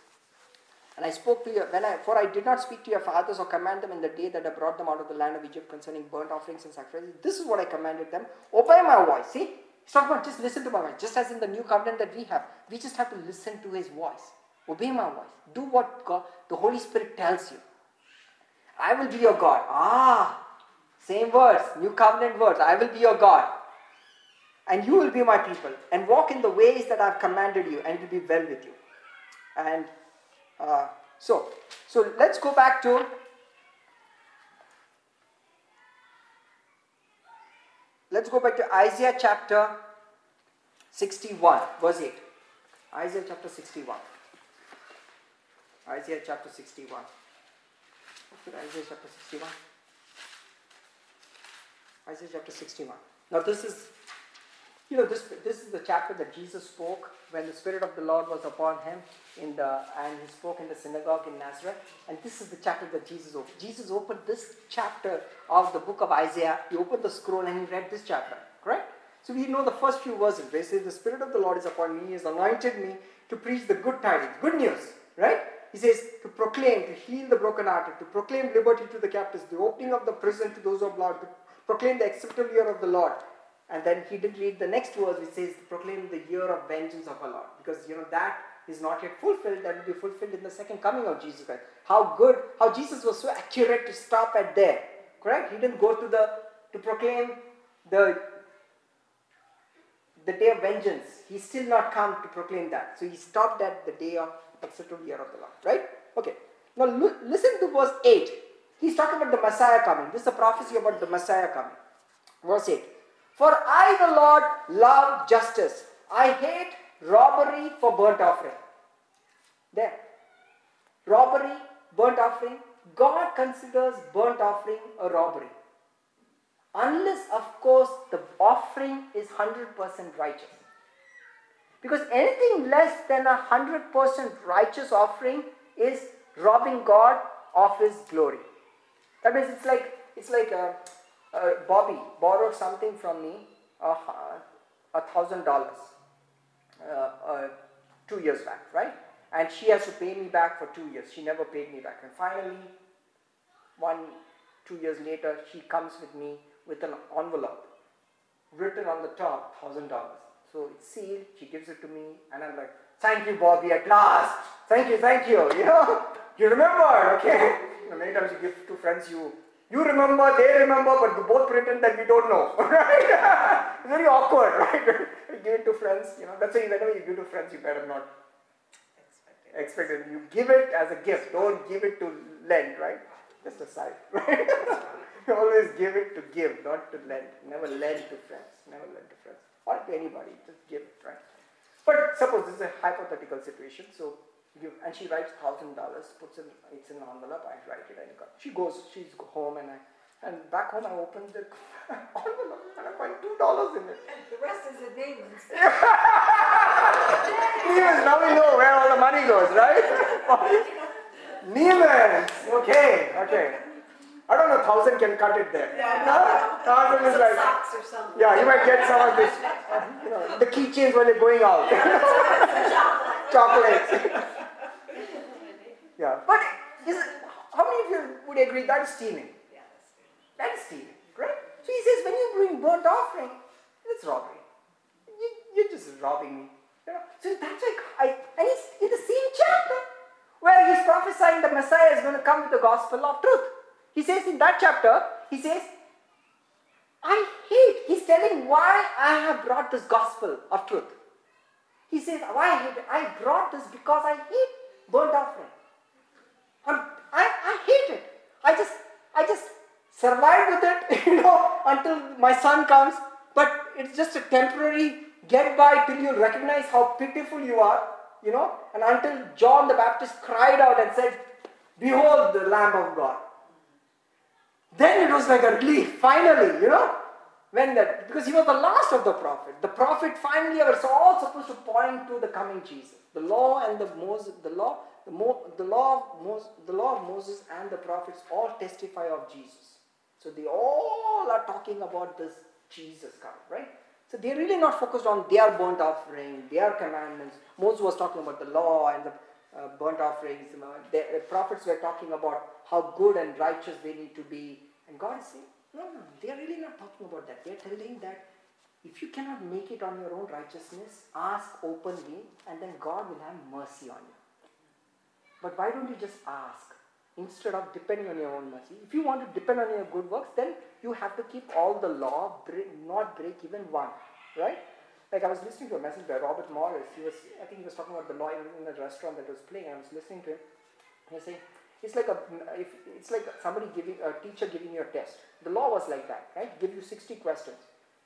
And I spoke to you when I for I did not speak to your fathers or command them in the day that I brought them out of the land of Egypt concerning burnt offerings and sacrifices. This is what I commanded them. Obey my voice. See? Talking about just listen to my voice. Just as in the new covenant that we have. We just have to listen to his voice. Obey my voice. Do what God, the Holy Spirit tells you. I will be your God. Ah, same words, new covenant words. I will be your God. And you will be my people. And walk in the ways that I've commanded you, and it will be well with you. And uh, so, so let's go back to let's go back to Isaiah chapter 61, verse 8. Isaiah chapter 61. Isaiah chapter 61. Isaiah chapter 61. Isaiah chapter 61. Now this is, you know, this, this is the chapter that Jesus spoke when the Spirit of the Lord was upon him in the, and he spoke in the synagogue in Nazareth. And this is the chapter that Jesus opened. Jesus opened this chapter of the book of Isaiah. He opened the scroll and he read this chapter, correct? So we know the first few verses it says, The Spirit of the Lord is upon me, he has anointed me to preach the good tidings, good news, right? He says to proclaim, to heal the brokenhearted, to proclaim liberty to the captives, the opening of the prison to those who are bound, to proclaim the acceptable year of the Lord. And then he didn't read the next verse which says proclaim the year of vengeance of our Lord. Because you know that is not yet fulfilled, that will be fulfilled in the second coming of Jesus Christ. How good, how Jesus was so accurate to stop at there. Correct? He didn't go to the to proclaim the the day of vengeance. He's still not come to proclaim that. So he stopped at the day of acceptable year of the Lord. Right? Okay. Now listen to verse 8. He's talking about the Messiah coming. This is a prophecy about the Messiah coming. Verse 8. For I, the Lord, love justice. I hate robbery for burnt offering. There. Robbery, burnt offering. God considers burnt offering a robbery. Unless, of course, the offering is 100% righteous. Because anything less than a 100% righteous offering is robbing God of His glory. That means it's like it's like a, a Bobby borrowed something from me, a thousand dollars, uh, uh, two years back, right? And she has to pay me back for two years. She never paid me back, and finally, one two years later, she comes with me with an envelope written on the top thousand dollars. So it's sealed. She gives it to me, and I'm like, "Thank you, Bobby, at last. Thank you, thank you. (laughs) You know, you remember, okay?" Many times you give to friends, you you remember, they remember, but you both pretend that we don't know, (laughs) right? it's very awkward, right? you give it to friends. You know, that's why whenever you give to friends, you better not expect it. You give it as a gift. Don't give it to lend, right? Just a side, (laughs) right? you always give it to give, not to lend. Never lend to friends. Never lend to friends or to anybody. Just give it, right? But suppose this is a hypothetical situation. So you and she writes thousand dollars, puts in it's in an envelope. I write it, and she goes. She's home, and I and back home I open the (laughs) envelope and I find two dollars in it. The rest is in Neiman's. (laughs) Neiman's, now we know where all the money goes, right? (laughs) Neiman's, okay, okay. I don't know, thousand can cut it there. No, thousand is like, socks or something. yeah, you might get some of this, you know, the keychains when you're going out. Chocolates. Yeah, but is how many of you would agree that is stealing? Yeah, that's. That is stealing, right? So he says, when you bring burnt offering, it's robbery. You, you're just robbing me. You know? So that's like, I, and it's in the same chapter where he's prophesying the Messiah is going to come with the gospel of truth. He says in that chapter, he says, I hate, he's telling why I have brought this gospel of truth. He says, why I hate it? I brought this because I hate burnt offering. I'm, I, I hate it. I just, I just survive with it, (laughs) you know, until my son comes. But it's just a temporary get by till you recognize how pitiful you are, you know, and until John the Baptist cried out and said, Behold the Lamb of God. Then it was like a relief, finally, you know, when that, because he was the last of the prophet. The prophet finally was all supposed to point to the coming Jesus. The law and the Moses, the law, the, Mo, the law of Moses, the law of Moses and the prophets all testify of Jesus. So they all are talking about this Jesus coming, right? So they're really not focused on their burnt offering, their commandments. Moses was talking about the law and the uh, burnt offerings. The, the prophets were talking about how good and righteous they need to be. And God is saying, no, no, they're really not talking about that. They're telling that if you cannot make it on your own righteousness, ask openly, and then God will have mercy on you. But why don't you just ask instead of depending on your own mercy? If you want to depend on your good works, then you have to keep all the law, break, not break even one, right? Like I was listening to a message by Robert Morris. He was, I think he was talking about the law in, a restaurant that was playing. I was listening to him. He was saying, it's like a, if, it's like somebody giving a teacher giving you a test. The law was like that, right? Give you 60 questions.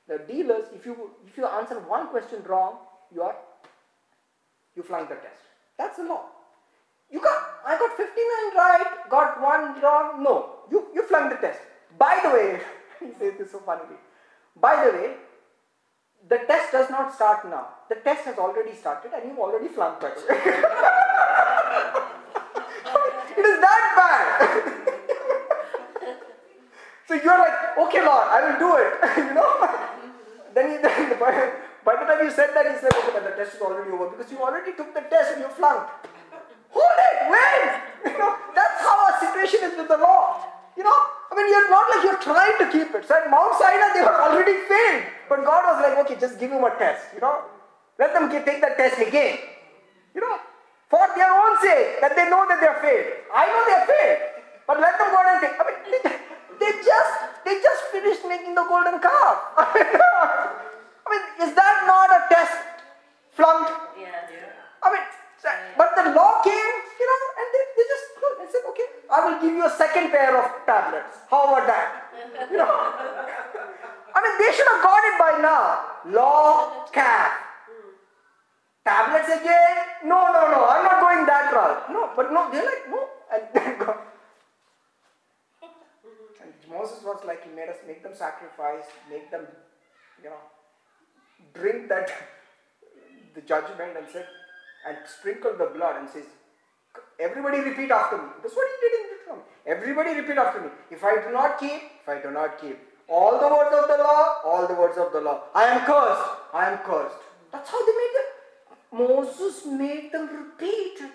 The dealers, if you if you answer one question wrong, you are you flunk the test. That's the law. You got I got 59 right, got one wrong. No, you you flunk the test. By the way, (laughs) he says this so funnily. By the way, the test does not start now. The test has already started and you've already flunked way. (laughs) it is that bad. (laughs) so you're like, okay Lord, I will do it. you know? then, you, by, by the time you said that, he said, okay, but the test is already over because you already took the test and you flunked. Hold it, wait! You know, that's how our situation is with the law. You know, I mean, you're not like you're trying to keep it. So at Mount Sinai, they were already failed. But God was like, okay, just give him a test. You know, let them take that test again. You know, for their own sake, that they know that they're failed. I know they're failed, but let them go and take. I mean, they, they just they just finished making the golden calf. I (laughs) I mean, is that not a test flunked? Yeah. I mean, but the law came, you know, and they, they just and said, okay, I will give you a second pair of tablets. How about that? You know, I mean, they should have got it by now. Law, calf. Tablets again? No, no, no, I'm not going that route. No, but no, they're like, no. And (laughs) then God. And Moses was like, he made us make them sacrifice, make them, you know, drink that, (laughs) the judgment and said, and sprinkle the blood and says, everybody repeat after me. That's what he did in Deuteronomy. Everybody repeat after me. If I do not keep, if I do not keep all the words of the law, all the words of the law, I am cursed. I am cursed. That's how they made it. Moses made them repeat it.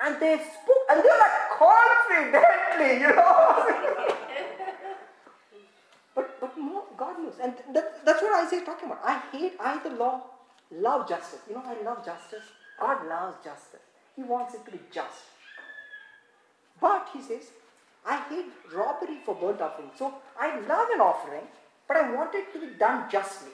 And they spoke, and they were like confidently, you know. (laughs) but but God knows, and that, that's what Isaiah is talking about. I hate, I the law, love justice. You know, I love justice. God loves justice. He wants it to be just. But he says, I hate robbery for burnt offering. So I love an offering, but I want it to be done justly.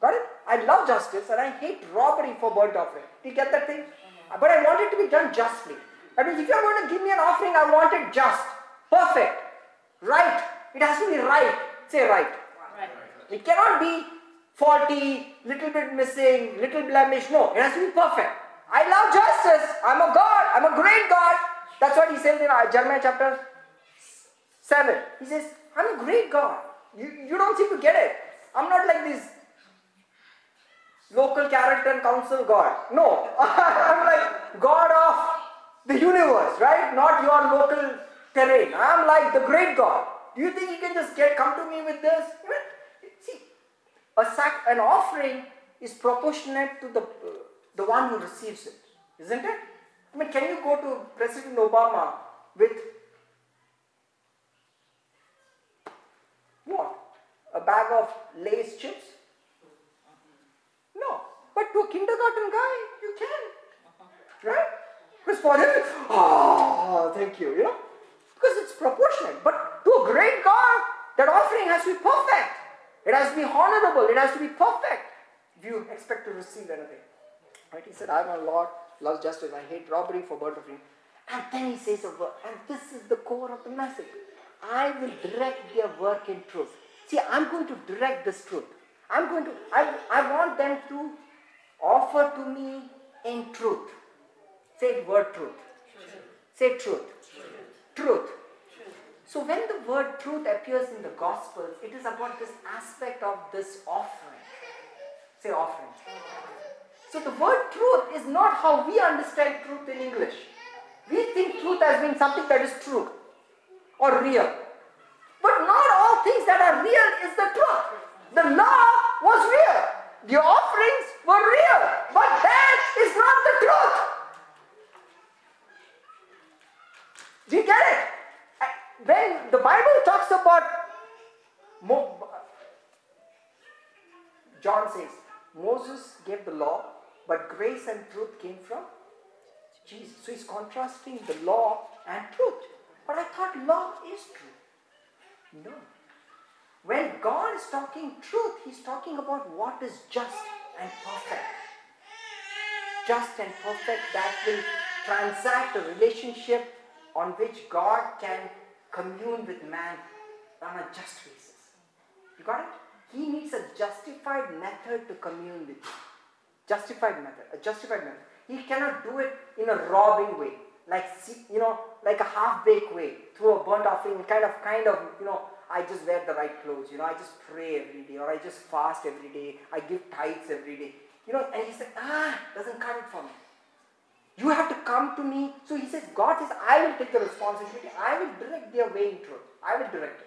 Got it? I love justice and I hate robbery for burnt offering. Do you get that thing? Mm-hmm. But I want it to be done justly. I mean, if you're going to give me an offering, I want it just, perfect, right. It has to be right. Say right. Right. It cannot be faulty, little bit missing, little blemish. No, it has to be perfect. I love justice. I'm a God. I'm a great God. That's what he says in uh, Jeremiah chapter 7. He says, I'm a great God. You, you don't seem to get it. I'm not like this local character and council God. No, (laughs) I'm like God of the universe, right? Not your local terrain. I'm like the great God. Do you think you can just get come to me with this? A sac, an offering is proportionate to the the one who receives it, isn't it? I mean, can you go to President Obama with what? A bag of Lay's chips? No. But to a kindergarten guy, you can. Right? Because for him, oh, thank you, you know? Because it's proportionate. But to a great God, that offering has to be perfect. It has to be honorable. It has to be perfect. If you expect to receive anything. Right? He said, I'm a Lord, loves justice. I hate robbery for offering. And then he says a word, and this is the core of the message. I will direct their work in truth. See, I'm going to direct this truth. I'm going to, I, I want them to offer to me in truth. Say the word truth. Say truth. Truth. So when the word truth appears in the Gospels, it is about this aspect of this offering. Say offering. So the word truth is not how we understand truth in English. We think truth as being something that is true or real. But not all things that are real is the truth. The law was real. The offerings were real. But that is not the truth. Do you get it? When the Bible talks about John says, Moses gave the law, but grace and truth came from Jesus. So he's contrasting the law and truth. But I thought law is truth. No. When God is talking truth, he's talking about what is just and perfect. Just and perfect that will transact a relationship on which God can commune with man on a just basis. You got it? He needs a justified method to commune with you. Justified method, a justified method. He cannot do it in a robbing way, like you know, like a half-baked way, through a burnt offering, kind of, kind of, you know. I just wear the right clothes, you know. I just pray every day, or I just fast every day. I give tithes every day, you know. And he said, ah, doesn't cut it for me. You have to come to me. So he says, God says, I will take the responsibility. I will direct their way in truth. I will direct it.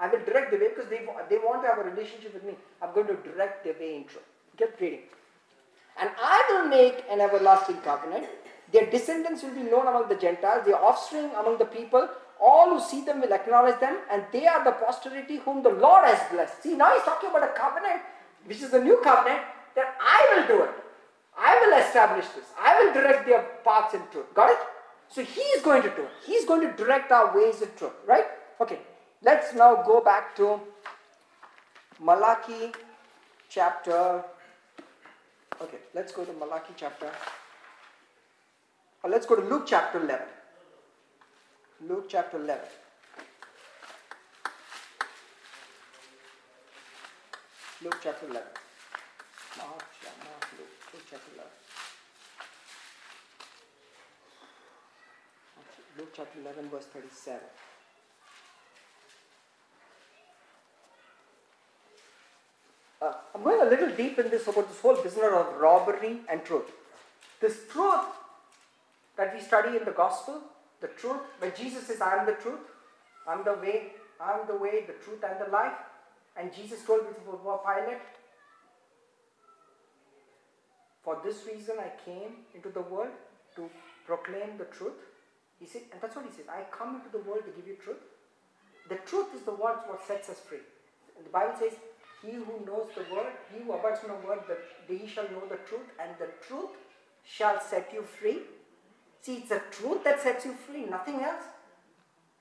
I will direct the way because they, they want to have a relationship with me. I'm going to direct their way in truth. Get reading. And I will make an everlasting covenant. Their descendants will be known among the Gentiles, their offspring among the people. All who see them will acknowledge them, and they are the posterity whom the Lord has blessed. See, now he's talking about a covenant, which is the new covenant, that I will do it. I will establish this. I will direct their paths in truth. Got it? So he is going to do it. He's going to direct our ways in truth. Right? Okay. Let's now go back to Malachi chapter. Okay, let's go to Malachi chapter. Or let's go to Luke chapter 11. Luke chapter 11. Luke chapter 11. Mark, Mark, Luke, Luke chapter 11. Luke chapter 11, verse 37. Uh, I'm going a little deep in this about this whole business of robbery and truth. This truth that we study in the gospel, the truth, when Jesus says, I am the truth, I'm the way, I'm the way, the truth, and the life. And Jesus told before Pilate, For this reason I came into the world to proclaim the truth. He said, and that's what he says, I come into the world to give you truth. The truth is the word what sets us free. And the Bible says, He who knows the word, he who abides in the word, that he shall know the truth, and the truth shall set you free. See, it's the truth that sets you free, nothing else.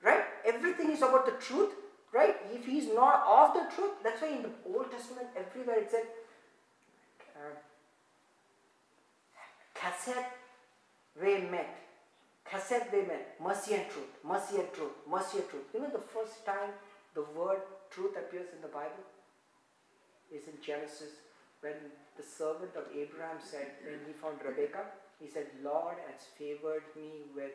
Right? Everything is about the truth. Right? If he's not of the truth, that's why in the Old Testament, everywhere it said, uh, Chesed ve'emet. Chesed ve'emet. Mercy and truth. Mercy and truth. Mercy and truth. You know the first time the word truth appears in the Bible is in Genesis when the servant of Abraham said, when he found Rebekah, he said, Lord has favored me with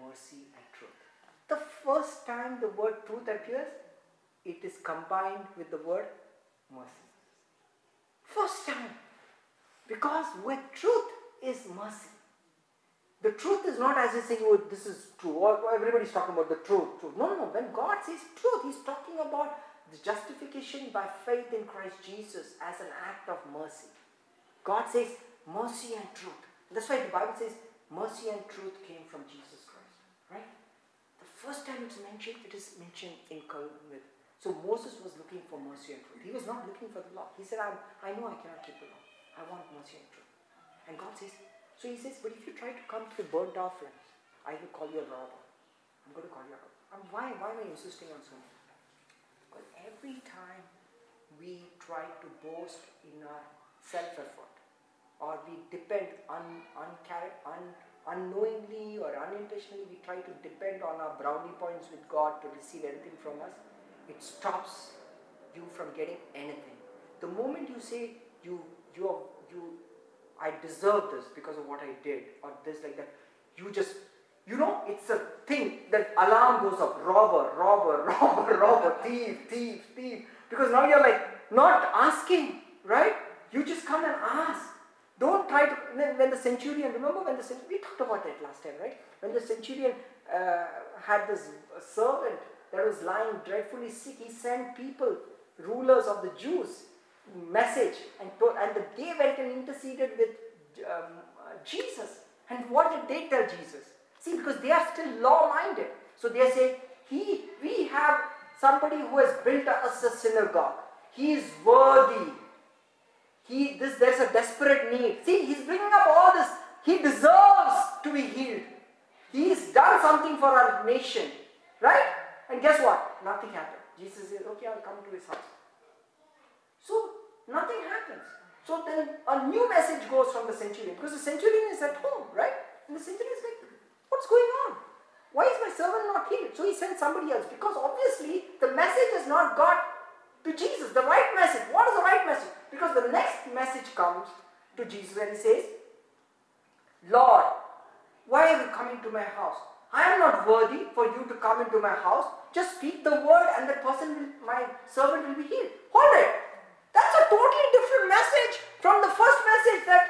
mercy and truth. The first time the word truth appears, it is combined with the word mercy. First time. Because with truth is mercy. The truth is not as you say, oh, this is true, or everybody's talking about the truth, truth. No, no, no. When God says truth, He's talking about the justification by faith in Christ Jesus as an act of mercy. God says mercy and truth. That's why the Bible says mercy and truth came from Jesus Christ. Right? The first time it's mentioned, it is mentioned in with. So Moses was looking for mercy and truth. He was not looking for the law. He said, I'm, I know I cannot keep the law. I want mercy and truth. And God says, so he says, but if you try to come to the burnt offerings, I will call you a robber. I'm going to call you a robber. Why, why am I insisting on something? Because every time we try to boast in our self-effort, or we depend un, un, unknowingly or unintentionally, we try to depend on our brownie points with God to receive anything from us, it stops you from getting anything. The moment you say you you are, you I deserve this because of what I did, or this, like that. You just, you know, it's a thing that alarm goes off robber, robber, (laughs) robber, robber, thief, thief, thief. Because now you're like not asking, right? You just come and ask. Don't try to, when the centurion, remember when the centurion, we talked about that last time, right? When the centurion uh, had this servant that was lying dreadfully sick, he sent people, rulers of the Jews, message and, and they went and interceded with um, Jesus. And what did they tell Jesus? See, because they are still law-minded. So they say, he, we have somebody who has built us a synagogue. He is worthy. He, this, there's a desperate need. See, he's bringing up all this. He deserves to be healed. He's done something for our nation. Right? And guess what? Nothing happened. Jesus says, okay, I'll come to his house. So nothing happens. So then a new message goes from the centurion because the centurion is at home, right? And the centurion is like, what's going on? Why is my servant not healed? So he sent somebody else because obviously the message has not got to Jesus, the right message. What is the right message? Because the next message comes to Jesus and he says, Lord, why are you coming to my house? I am not worthy for you to come into my house. Just speak the word and the person will, my servant will be healed. Hold it. A totally different message from the first message that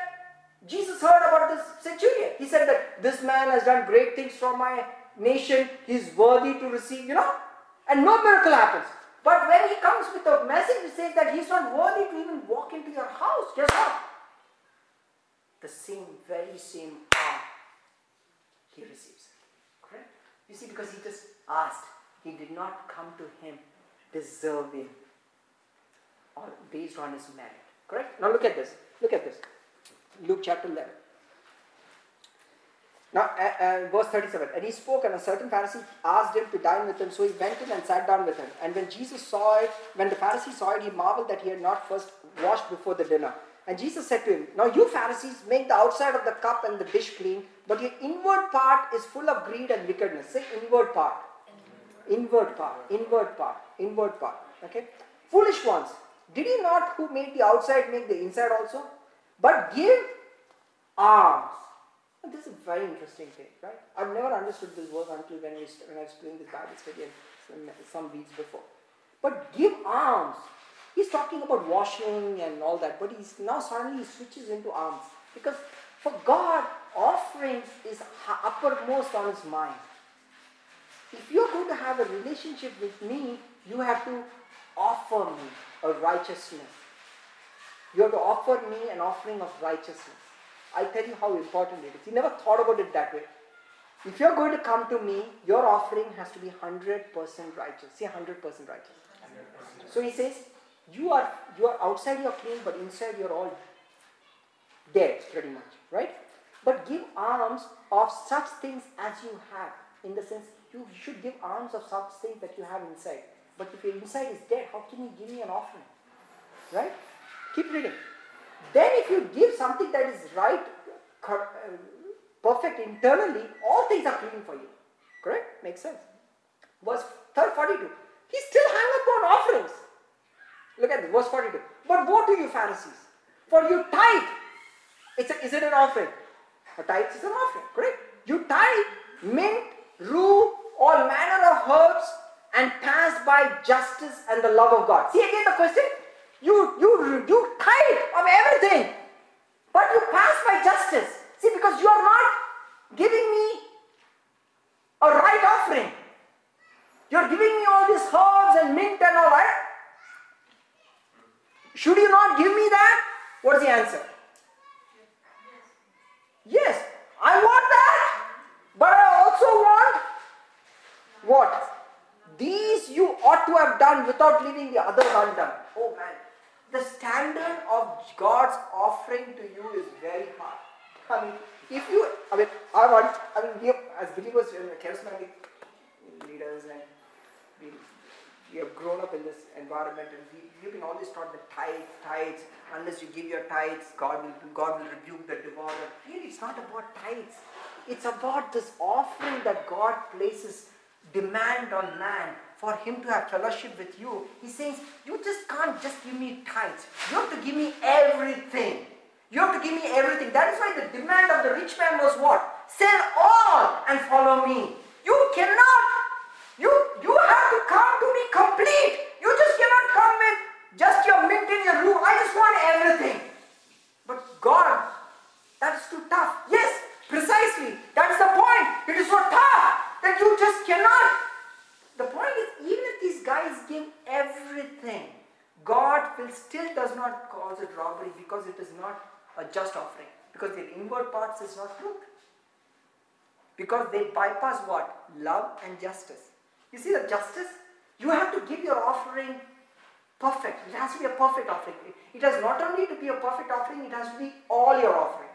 Jesus heard about this centurion. He said that this man has done great things for my nation. He's worthy to receive, you know, and no miracle happens. But when he comes with a message, he says that he's not worthy to even walk into your house. Guess what? The same, very same he receives. Correct? You see, because he just asked. He did not come to him deserving or based on his merit. Correct? Now look at this. Look at this. Luke chapter 11. Now, uh, uh, verse 37. And he spoke, and a certain Pharisee asked him to dine with him. So he went in and sat down with him. And when Jesus saw it, when the Pharisee saw it, he marveled that he had not first washed before the dinner. And Jesus said to him, Now you Pharisees make the outside of the cup and the dish clean, but your inward part is full of greed and wickedness. Say inward part. Inward part. Inward part. Inward part. Okay? Foolish ones. Did he not who made the outside make the inside also? But give alms. And this is a very interesting thing, right? I've never understood this verse until when, we, when I was doing this Bible study some, some weeks before. But give alms. He's talking about washing and all that, but he's now suddenly he switches into alms. Because for God, offerings is uppermost on his mind. If you're going to have a relationship with me, you have to offer me a righteousness. You have to offer me an offering of righteousness. I'll tell you how important it is. He never thought about it that way. If you're going to come to me, your offering has to be 100% righteous. See, 100% righteous. 100%. So he says, you are, you are outside you're clean, but inside you're all dead, pretty much, right? But give alms of such things as you have. In the sense, you should give alms of such things that you have inside. But if your inside is dead, how can you give me an offering? Right? Keep reading. Then, if you give something that is right, uh, perfect internally, all things are clean for you. Correct? Makes sense. Verse 42. He still hung upon offerings. Look at this, verse 42. But woe to you, Pharisees, for you tithe. It's a, is it an offering? A tithe is an offering, correct? You tithe mint, rue, all manner of herbs, and pass by justice and the love of God. See again the question? You, you, you tithe of everything, but you pass by justice. See, because you are not giving me a right offering. You're giving me all these herbs and mint and all that. Should you not give me that? What's the answer? Offering to you is very hard. I mean, if you, I mean, I want, I mean, we have, as believers, we are charismatic leaders and we, we have grown up in this environment and we, we've been always taught that tithes, tithes, unless you give your tithes, God will, God will rebuke the devourer. Really, it's not about tithes. It's about this offering that God places demand on man for him to have fellowship with you. He says, you just can't just give me tithes. You have to give me everything. You have to give me everything. That is why the demand of the rich man was what? Sell all and follow me. You cannot. You, you have to come to me complete. You just cannot come with just your mint in your rue. I just want everything. But God, that's too tough. Yes, precisely. That's the point. It is so tough that you just cannot. The point is, even if these guys give everything, God will still does not cause it robbery because it is not a just offering. Because the inward parts is not truth. Because they bypass what? Love and justice. You see the justice? You have to give your offering perfect. It has to be a perfect offering. It has not only to be a perfect offering, it has to be all your offering.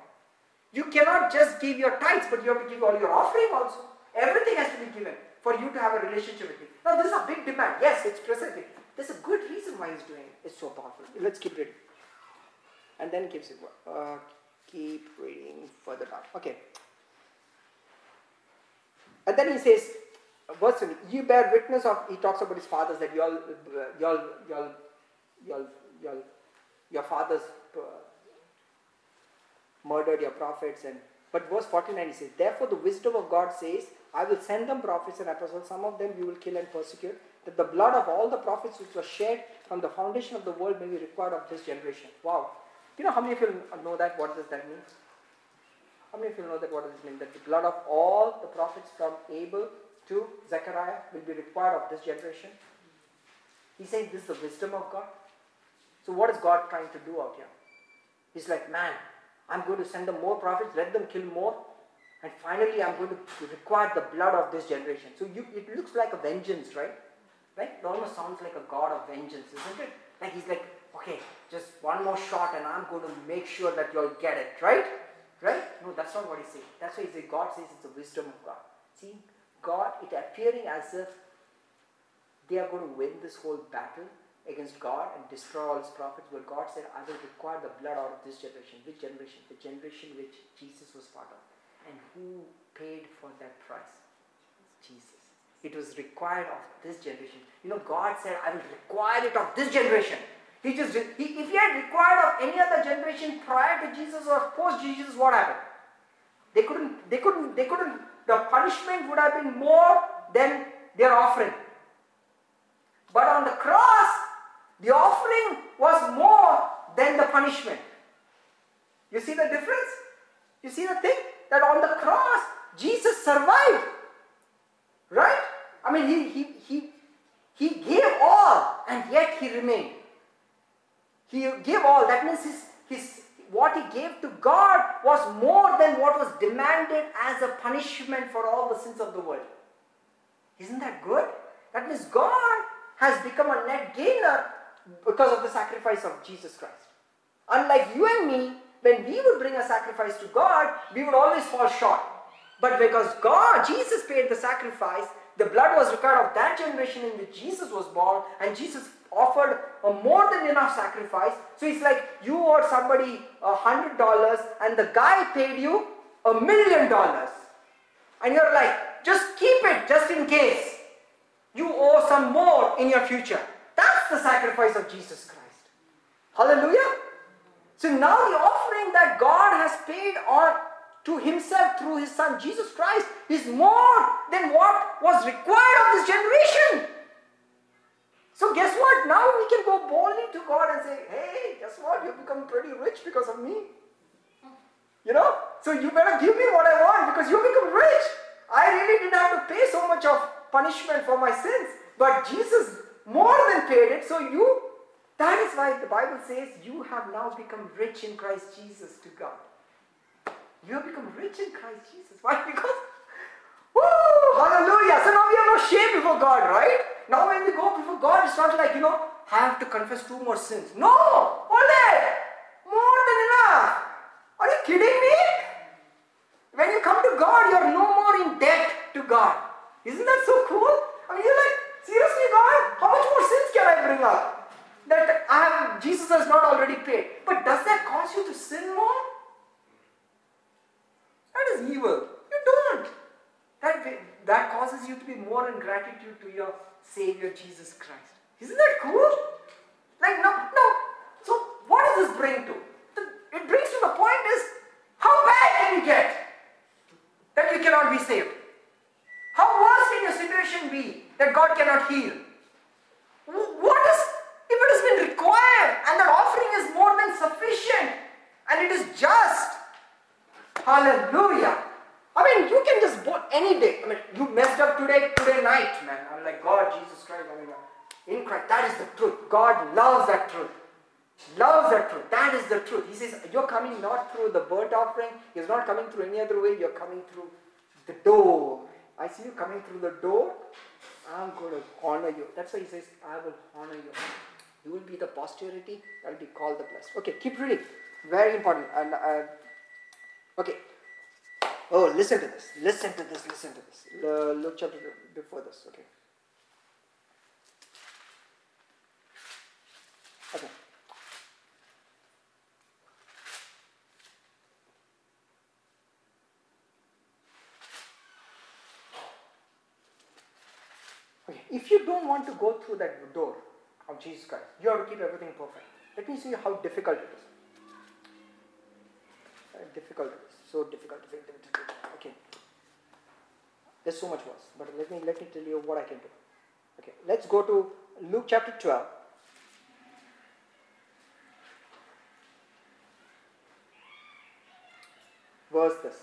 You cannot just give your tithes, but you have to give all your offering also. Everything has to be given for you to have a relationship with me. Now, this is a big demand. Yes, it's presented. There's a good reason why he's doing it. It's so powerful. Let's keep reading. And then gives it uh, keep reading further down. Okay. And then he says, verse 20, you bear witness of, he talks about his fathers that you all, you all, you all, you all, you all your fathers uh, murdered your prophets and but verse 49 he says, Therefore the wisdom of God says, I will send them prophets and apostles, some of them you will kill and persecute, that the blood of all the prophets which was shed from the foundation of the world may be required of this generation. Wow. You know how many of you know that? What does that mean? How many of you know that what does it mean? That the blood of all the prophets from Abel to Zechariah will be required of this generation? He's saying this is the wisdom of God. So what is God trying to do out here? He's like, man, I'm going to send them more prophets, let them kill more, and finally I'm going to require the blood of this generation. So you, it looks like a vengeance, right? Right? It almost sounds like a God of vengeance, isn't it? Like he's like, okay, just one more shot and I'm going to make sure that you'll get it, right? Right? No, that's not what he's saying. That's why he says God says it's the wisdom of God. See, God, it appearing as if they are going to win this whole battle, against God and destroy all his prophets. But God said, I will require the blood out of this generation. Which generation? The generation which Jesus was part of. And who paid for that price? Jesus. It was required of this generation. You know, God said, I will require it of this generation. He just, he, if he had required of any other generation prior to Jesus or post Jesus, what happened? They couldn't, they couldn't, they couldn't, the punishment would have been more than their offering. But on the cross, the offering was more than the punishment. You see the difference? You see the thing? That on the cross, Jesus survived. Right? I mean, he, he, he, he gave all and yet he remained. He gave all. That means his, his, what he gave to God was more than what was demanded as a punishment for all the sins of the world. Isn't that good? That means God has become a net gainer because of the sacrifice of Jesus Christ. Unlike you and me, when we would bring a sacrifice to God, we would always fall short. But because God, Jesus paid the sacrifice, the blood was required of that generation in which Jesus was born, and Jesus offered a more than enough sacrifice. So it's like you owed somebody a hundred dollars, and the guy paid you a million dollars. And you're like, just keep it just in case. You owe some more in your future. That's the sacrifice of Jesus Christ. Hallelujah. So now the offering that God has paid on to himself through his son Jesus Christ is more than what was required of this generation. So guess what? Now we can go boldly to God and say, hey, guess what? You've become pretty rich because of me. You know? So you better give me what I want because you become rich. I really didn't have to pay so much of punishment for my sins. But Jesus more than paid it. So you, that is why the Bible says you have now become rich in Christ Jesus to God. You have become rich in Christ Jesus. (laughs) Why? Because, woo, hallelujah. So now we have no shame before God, right? Now when we go before God, it's not like, you know, I have to confess two more sins. No, ole, more than enough. Are you kidding me? When you come to God, you're no more in debt to God. Isn't that so cool? I mean, you're like, seriously, God, how much more sins can I bring up? That I have, Jesus has not already paid. But does that cause you to sin more? That is evil. You don't. That, that causes you to be more in gratitude to your Savior Jesus Christ. Isn't that cool? Like, no, no. So, what does this bring to? It brings to the point is, how bad can you get that you cannot be saved? How worse can your situation be that God cannot heal? What is, if it has been required and that offering is more than sufficient and it is just, Hallelujah. I mean, you can just vote any day. I mean, you messed up today, today night, man. I'm like, God, Jesus Christ. I mean, in Christ, that is the truth. God loves that truth. Loves that truth. That is the truth. He says, You're coming not through the burnt offering. He's not coming through any other way. You're coming through the door. I see you coming through the door. I'm going to honor you. That's why he says, I will honor you. You will be the posterity that will be called the blessed. Okay, keep reading. Very important. And uh, Okay. Oh, listen to this. Listen to this. Listen to this. Uh, Luke chapter before this. Okay. Okay. Okay. If you don't want to go through that door of Jesus Christ, you have to keep everything perfect. Let me see how difficult it is difficult it is. So difficult, difficult, difficult. Okay. There's so much worse. But let me let me tell you what I can do. Okay. Let's go to Luke chapter 12. Verse this.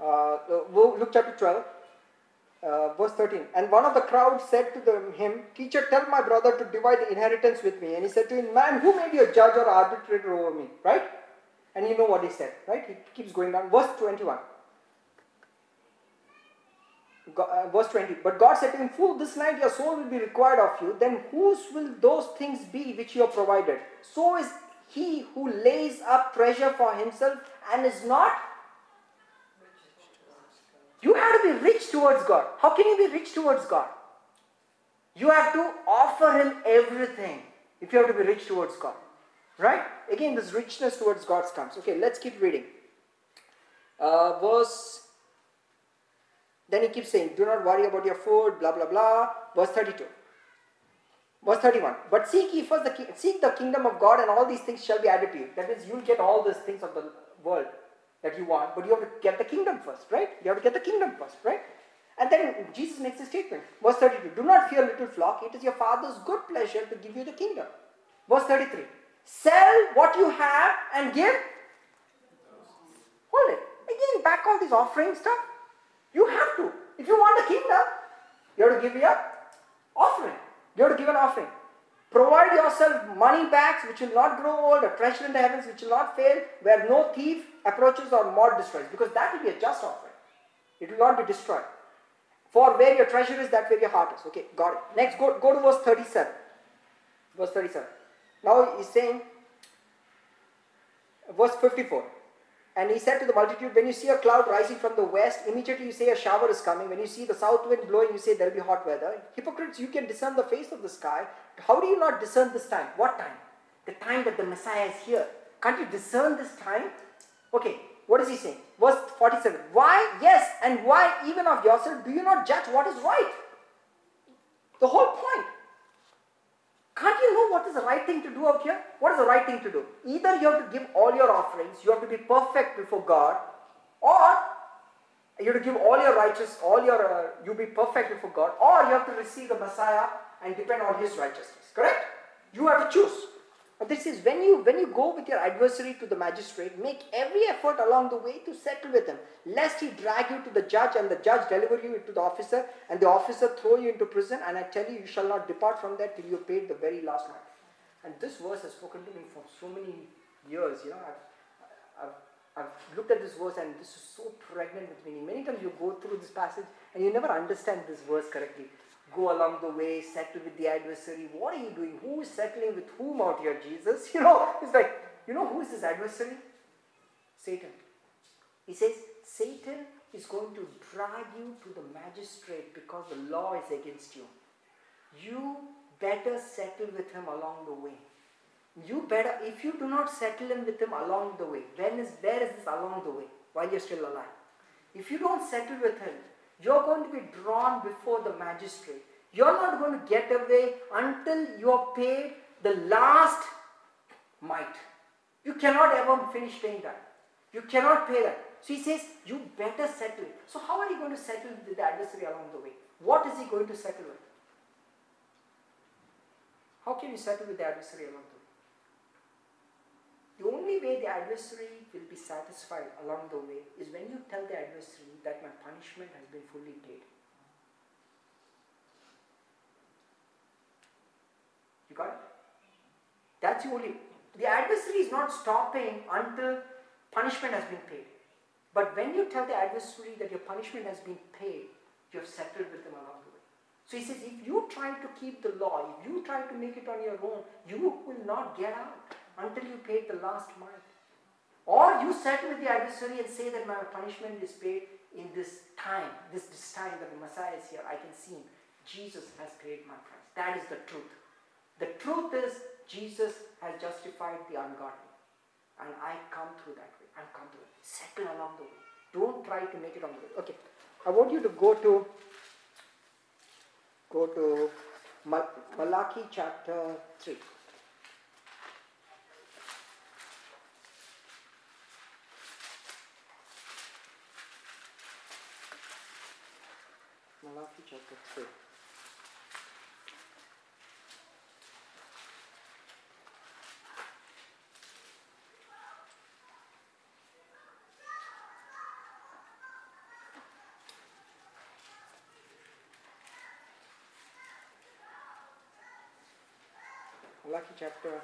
Uh, Luke chapter 12, uh, verse 13. And one of the crowd said to him, Teacher, tell my brother to divide the inheritance with me. And he said to him, Man, who made you a judge or arbitrator over me? Right? And you know what he said, right? He keeps going down. Verse 21. uh, verse 20. But God said to him, Fool, this night your soul will be required of you. Then whose will those things be which you have provided? So is he who lays up treasure for himself and is not. You have to be rich towards God. How can you be rich towards God? You have to offer Him everything if you have to be rich towards God. Right? Again, this richness towards God comes. Okay, let's keep reading. Uh, verse. Then he keeps saying, Do not worry about your food, blah, blah, blah. Verse 32. Verse 31. But seek ye first the, ki- seek the kingdom of God, and all these things shall be added to you. That means you'll get all these things of the world that you want, but you have to get the kingdom first, right? You have to get the kingdom first, right? And then Jesus makes a statement. Verse 32. Do not fear, little flock. It is your Father's good pleasure to give you the kingdom. Verse 33. Sell what you have and give. Hold it. Again, back all this offering stuff. You have to. If you want the kingdom, you have to give your offering. You have to give an offering. Provide yourself money bags which will not grow old, a treasure in the heavens which will not fail, where no thief approaches or moth destroys. Because that will be a just offering. It will not be destroyed. For where your treasure is, that where your heart is. Okay, got it. Next, go, go to verse 37. Verse 37. Now he's saying, verse 54. And he said to the multitude, When you see a cloud rising from the west, immediately you say a shower is coming. When you see the south wind blowing, you say there will be hot weather. Hypocrites, you can discern the face of the sky. How do you not discern this time? What time? The time that the Messiah is here. Can't you discern this time? Okay, what is he saying? Verse 47. Why, yes, and why even of yourself do you not judge what is right? The whole point. Can't you know what is the right thing to do out here? What is the right thing to do? Either you have to give all your offerings, you have to be perfect before God, or you have to give all your righteous, all your, uh, you be perfect before God, or you have to receive the Messiah and depend on His righteousness. Correct? You have to choose. This is when you when you go with your adversary to the magistrate, make every effort along the way to settle with him, lest he drag you to the judge and the judge deliver you to the officer, and the officer throw you into prison. And I tell you, you shall not depart from there till you paid the very last mite. And this verse has spoken to me for so many years. You know, I've, I've, I've looked at this verse and this is so pregnant with meaning. Many times you go through this passage and you never understand this verse correctly go along the way, settle with the adversary. What are you doing? Who is settling with whom out here, Jesus? (laughs) You know, it's like, you know who is this adversary? Satan. He says, Satan is going to drag you to the magistrate because the law is against you. You better settle with him along the way. You better, if you do not settle in with him along the way, when is, where is this along the way? While you're still alive. If you don't settle with him, you're going to be drawn before the magistrate. You're not going to get away until you're paid the last mite. You cannot ever finish paying that. You cannot pay that. So he says, you better settle. it. So how are you going to settle with the adversary along the way? What is he going to settle with? How can you settle with the adversary along the way? The only way the adversary will be satisfied along the way is when you tell the adversary that my punishment has been fully paid. You got it? That's the only. The adversary is not stopping until punishment has been paid. But when you tell the adversary that your punishment has been paid, you have settled with them along the way. So he says, if you try to keep the law, if you try to make it on your own, you will not get out until you paid the last mite. Or you settle with the adversary and say that my punishment is paid in this time, this, this time that the Messiah is here, I can see him. Jesus has paid my price. That is the truth. The truth is, Jesus has justified the ungodly. And I come through that way. I come through it. Settle along the way. Don't try to make it on the way. Okay. I want you to go to go to Malachi chapter 3. Malachi chapter 3. Malachi chapter.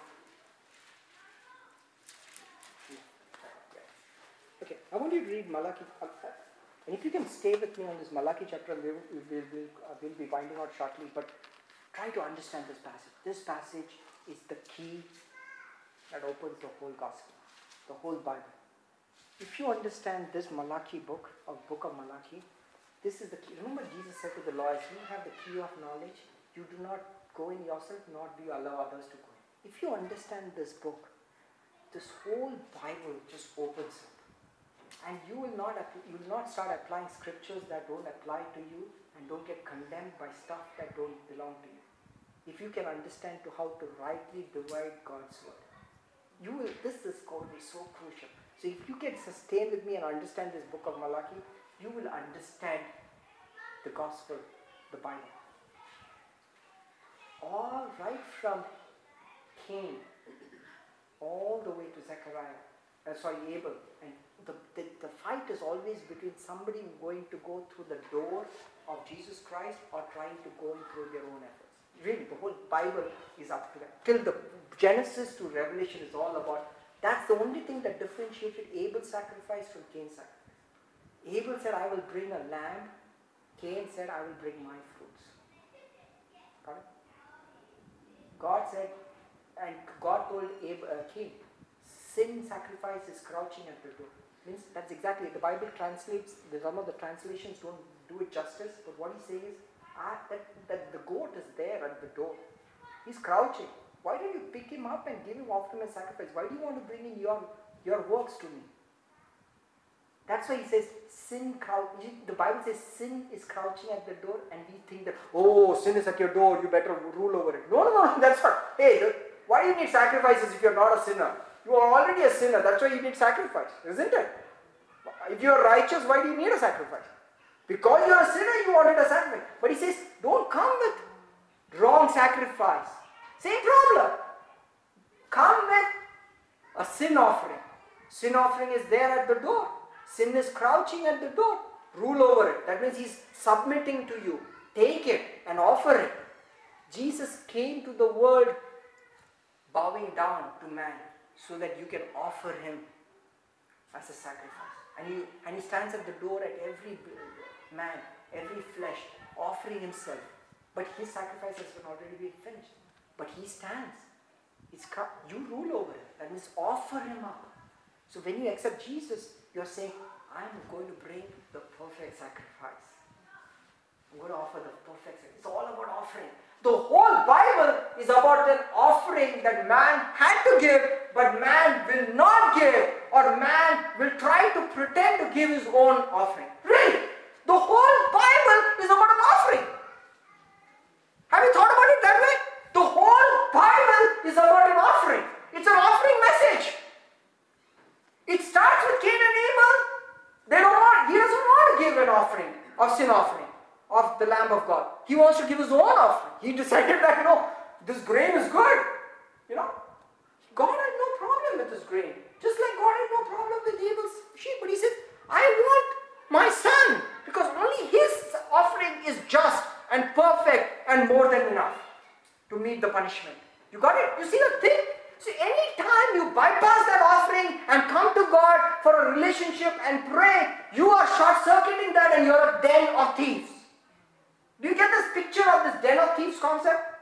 Okay, I want you to read Malachi. And if you can stay with me on this Malachi chapter, we'll, we'll, we'll, uh, we'll be winding out shortly, but try to understand this passage. This passage is the key that opens the whole gospel, the whole Bible. If you understand this Malachi book, or book of Malachi, this is the key. Remember, Jesus said to the lawyers, You have the key of knowledge. You do not go in yourself, nor do you allow others to go in. If you understand this book, this whole Bible just opens up. And you will not you will not start applying scriptures that don't apply to you and don't get condemned by stuff that don't belong to you. If you can understand to how to rightly divide God's word, you will this is going to be so crucial. So if you can sustain with me and understand this book of Malachi, you will understand the gospel, the Bible. All right from Cain all the way to Zechariah, uh, sorry, Abel. And the, the, the fight is always between somebody going to go through the door of Jesus Christ or trying to go through their own efforts. Really, the whole Bible is up to that. Till the Genesis to Revelation is all about. That's the only thing that differentiated Abel's sacrifice from Cain's sacrifice. Abel said, I will bring a lamb. Cain said, I will bring my fruits. Got it? God said, and God told Abe, uh, Cain, sin sacrifice is crouching at the door. Means that's exactly the Bible translates. The, Some of the translations don't do it justice, but what he's saying is ah, that, that the goat is there at the door. He's crouching. Why don't you pick him up and give him off him as sacrifice? Why do you want to bring in your your works to me? That's why he says sin crouch. The Bible says sin is crouching at the door, and we think that oh, sin is at your door. You better rule over it. No, no, no. (laughs) That's not. Hey, why do you need sacrifices if you're not a sinner? You are already a sinner. That's why you need sacrifice, isn't it? If you are righteous, why do you need a sacrifice? Because you are a sinner, you wanted a sacrifice. But he says, don't come with wrong sacrifice. Same problem. Come with a sin offering. Sin offering is there at the door. Sin is crouching at the door. Rule over it. That means he's submitting to you. Take it and offer it. Jesus came to the world bowing down to man so that you can offer him as a sacrifice. And he, and he stands at the door at every man, every flesh, offering himself. But his sacrifice has already been finished. But he stands. It's, you rule over him. That means offer him up. So when you accept Jesus, you're saying, I'm going to bring the perfect sacrifice. I'm going to offer the perfect sacrifice. It's all about offering. The whole Bible is about an offering that man had to give, but man will not give, or man will try to pretend to give his own offering. Really? The whole Bible is about an offering. Have you thought about it that way? The whole Bible is about an offering. It's an offering message. It starts with Cain and Abel. They don't want, he doesn't want to give an offering of sin offering of the Lamb of God. He wants to give his own offering. He decided (laughs) that, you know, this grain is good. You know, God had no problem with this grain. Just like God had no problem with Abel's sheep. But he said, I want my son because only his offering is just and perfect and more than enough to meet the punishment. You got it? You see the thing? See, anytime you bypass that offering and come to God for a relationship and pray, you are short circuiting that and you're a den of thieves. You get this picture of this den of thieves concept?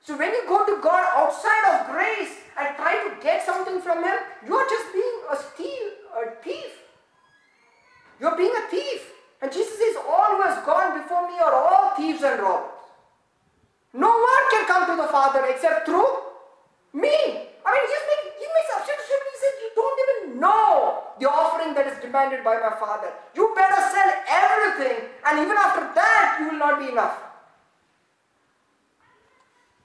So when you go to God outside of grace and try to get something from Him, you're just being a steal, a thief. You're being a thief. And Jesus says, All who has gone before me are all thieves and robbers. No one can come to the Father except through me. I mean, he makes, he makes absolute He says, You know the offering that is demanded by my father. You better sell everything, and even after that, you will not be enough.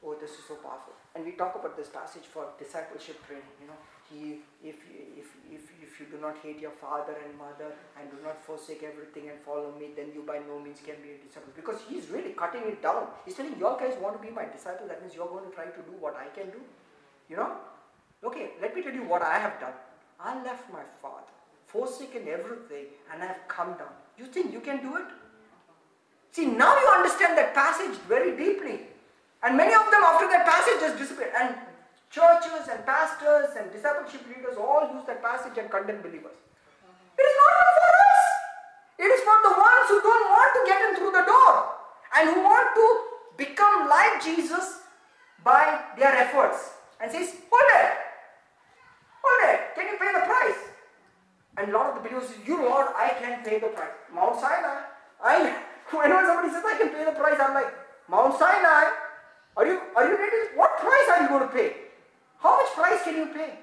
Oh, this is so powerful. And we talk about this passage for discipleship training. You know, he, if, if, if, if you do not hate your father and mother and do not forsake everything and follow me, then you by no means can be a disciple. Because he's really cutting it down. He's telling you guys want to be my disciple, that means you're going to try to do what I can do. You know? Okay, let me tell you what I have done. I left my father, forsaken everything, and I've come down. You think you can do it? See, now you understand that passage very deeply. And many of them, after that passage, just disappear. And churches and pastors and discipleship leaders all use that passage and condemn believers. It is not for us. It is for the ones who don't want to get in through the door and who want to become like Jesus by their efforts. And says, hold it. Can you pay the price? And a lot of the believers say, you Lord, I can pay the price. Mount Sinai. I, (laughs) whenever somebody says, I can pay the price, I'm like, Mount Sinai. Are you, are you ready? What price are you going to pay? How much price can you pay?